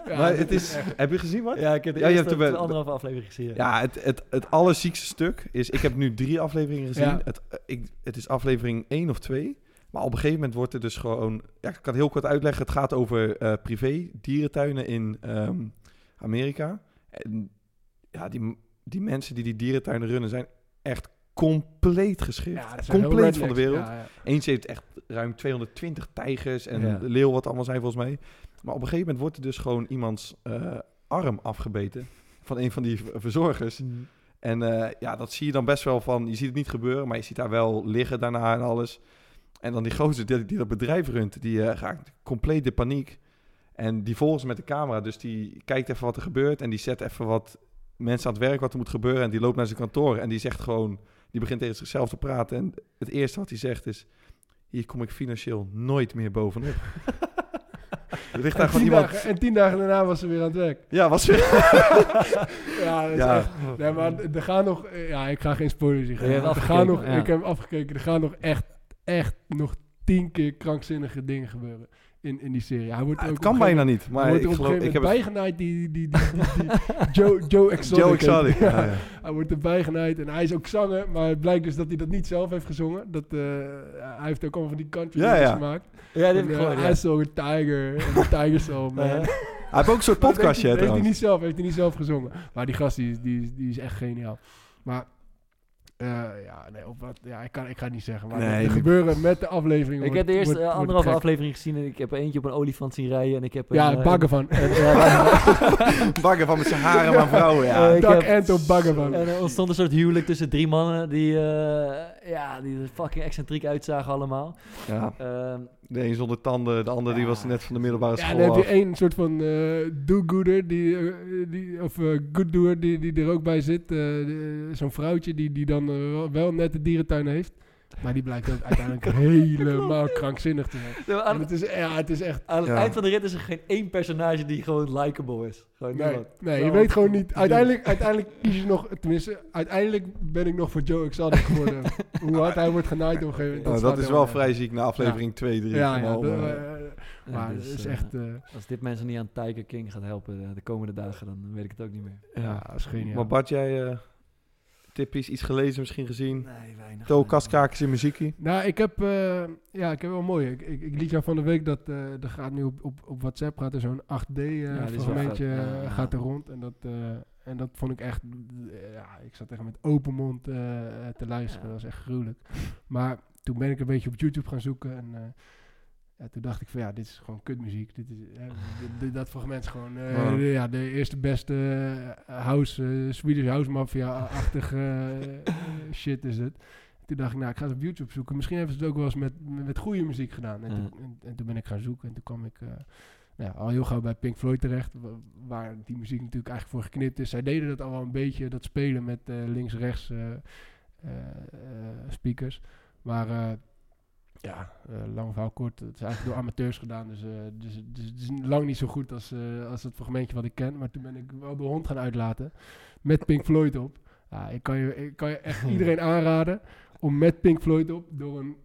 Ja, maar het is, echt- heb je gezien wat? Ja, ik heb de Ja, je hebt er anderhalve aflevering gezien. Ja, het, het, het allerziekste stuk is, ik heb nu drie afleveringen gezien. Ja. Het, eh, ik, het is aflevering één of twee. Maar op een gegeven moment wordt er dus gewoon, ja, ik kan het heel kort uitleggen. Het gaat over eh, privé dierentuinen in ehm, Amerika. En ja, die, die mensen die die dierentuinen runnen zijn echt compleet geschikt. Ja, compleet van de wereld. Ja, ja. Eens heeft echt ruim 220 tijgers en leeuw wat allemaal zijn volgens mij. Maar op een gegeven moment wordt er dus gewoon iemands eh, arm afgebeten van een van die verzorgers. Mm. En eh, ja, dat zie je dan best wel van, je ziet het niet gebeuren, maar je ziet daar wel liggen daarna en alles. En dan die gozer die, dat bedrijf runt, die eh, raakt compleet de paniek. En die volgt met de camera, dus die kijkt even wat er gebeurt en die zet even wat mensen aan het werk wat er moet gebeuren. En die loopt naar zijn kantoor en die zegt gewoon, die begint tegen zichzelf te praten. En het eerste wat hij zegt is, hier kom ik financieel nooit meer bovenop. [LAUGHS] [LAUGHS] er ligt daar En gewoon tien, iemand... dagen, en tien dagen daarna was ze weer aan het werk. Ja, was weer... [LAUGHS] Ja, dat is Ja. echt... Nee, maar er gaan nog... Ja, ik ga geen spoilers geven. Er gaan nog, ja. Ik heb afgekeken. Er gaan nog echt, echt nog tien keer krankzinnige dingen gebeuren in, in die serie. Hij wordt Ah, ook het kan bijna niet, maar hij ik wordt er op een geloof... Ik gegeven heb bijgenaaid die, die, die, die, die Joe, [LAUGHS] Joe Exotic. Joe Exotic, hij. ja, ja. [LAUGHS] Hij wordt erbij genaaid en hij is ook zanger, maar het blijkt dus dat hij dat niet zelf heeft gezongen. Dat, eh, hij heeft ook allemaal van die country Ja, gemaakt. Ja, dit heb En, ik gehoord, I ja. saw a tiger en [LAUGHS] tiger saw man. Ja. Hij heeft ook een soort Maar dat podcastje, hè, heeft, hij- heeft hij niet zelf, heeft hij niet zelf gezongen. Maar die gast die, is- die, is- die is echt geniaal. Maar eh, ja, nee, op wat, ja, ik, kan, ik ga het niet zeggen. Maar Nee, er gebeuren met de aflevering. Ik wordt- heb de eerste wordt- wordt anderhalve aflevering gezien en ik heb er eentje op een olifant zien rijden en ik heb... Ja, een, [LAUGHS] eh, baggen van. [LAUGHS] en- ja, baggen. Baggen van met zijn haren maar vrouwen, ja. Eh, ik Dag heb- en op baggen van. En er ontstond een soort huwelijk tussen drie mannen die, eh, ja, die er fucking excentriek uitzagen allemaal. ja. Ehm, De een zonder tanden, de ander die Ja. was net van de middelbare Ja, school dan heb je één soort van eh do-gooder, die, eh, die, of eh good-doer, die, die er ook bij zit. Eh, Zo'n vrouwtje die, die dan wel, wel net de dierentuin heeft. Maar die blijkt ook uiteindelijk [LAUGHS] helemaal krankzinnig te zijn. Aan, het is, ja, het is echt... aan het Ja. eind van de rit is er geen één personage die gewoon likable is. Gewoon Nee, niemand. nee je weet gewoon niet. Uiteindelijk, [LAUGHS] uiteindelijk kies je nog, tenminste, uiteindelijk ben ik nog voor Joe Exotic geworden. [LAUGHS] Hoe hard hij wordt genaaid op een gegeven moment. Nou, slaat dat is wel vrij ziek na aflevering 2, 3. Ja, ja. Allemaal, de- eh, eh, Ja, maar dus, het is eh, echt... eh, Als dit mensen niet aan Tiger King gaat helpen de komende dagen, dan weet ik het ook niet meer. ja, dat is geniaal. Maar Bart, jij eh tippies, iets gelezen misschien gezien? Nee, weinig. To kastkakers in muziekie? Nou, ik heb, eh, ja, ik heb wel mooi. Ik, ik, ik liet jou van de week dat eh, er gaat nu op, op, op WhatsApp gaat er zo'n 8D eh Ja, dit is wel fragmentje vet. eh, Ja. gaat er rond en dat eh, en dat vond ik echt, ja, ik zat echt met open mond eh, te luisteren. Ja. Dat was echt gruwelijk. Maar toen ben ik een beetje op YouTube gaan zoeken en eh, ja, toen dacht ik van ja, dit is gewoon kutmuziek. Dit is, [LAUGHS] dat fragment is gewoon eh, Ja. de, ja, de eerste beste eh, house, eh, Swedish house mafia-achtige [LAUGHS] shit is het. Toen dacht ik, nou, ik ga het op YouTube zoeken. Misschien hebben ze het ook wel eens met, met, goede muziek gedaan. En, Ja. toen, en, en toen ben ik gaan zoeken en toen kwam ik eh, ja, al heel gauw bij Pink Floyd terecht, wa- waar die muziek natuurlijk eigenlijk voor geknipt is. Zij deden dat al wel een beetje, dat spelen met links-rechts speakers. Maar ja, eh, lang verhaal kort, het is eigenlijk door amateurs gedaan, dus, eh, dus, dus het is lang niet zo goed als, eh, als het fragmentje wat ik ken. Maar toen ben ik wel de hond gaan uitlaten met Pink Floyd op. Ja, ik, kan je, ik kan je echt [LAUGHS] iedereen aanraden om met Pink Floyd op door een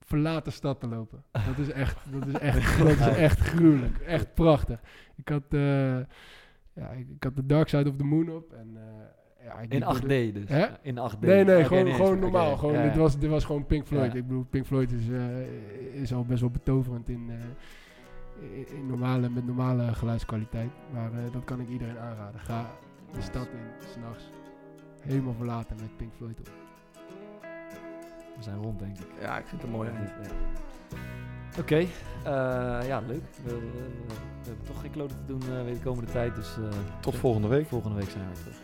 verlaten stad te lopen. Dat is echt, dat is echt, [LAUGHS] dat is echt gruwelijk. Echt prachtig. Ik had, ja, ik, ik had de Dark Side of the Moon op. En, ja, In liep door 8D de- dus. Hè? In 8D. Nee, nee, gewoon, nee, gewoon normaal. Gewoon, ja, dit, was, dit was gewoon Pink Floyd. Ja. Ik bedoel, Pink Floyd is, eh, is al best wel betoverend in, eh, in, in normale, met normale geluidskwaliteit. Maar eh, dat kan ik iedereen aanraden. Ga de stad in, s'nachts. Helemaal verlaten met Pink Floyd op. We zijn rond, denk ik. Ja, ik vind het een mooi eind. Ja. Oké, eh, ja, leuk. We, we- we hebben toch geen kloten te doen eh, weer de komende tijd. Dus eh, Tot volgende week. volgende week zijn we weer terug.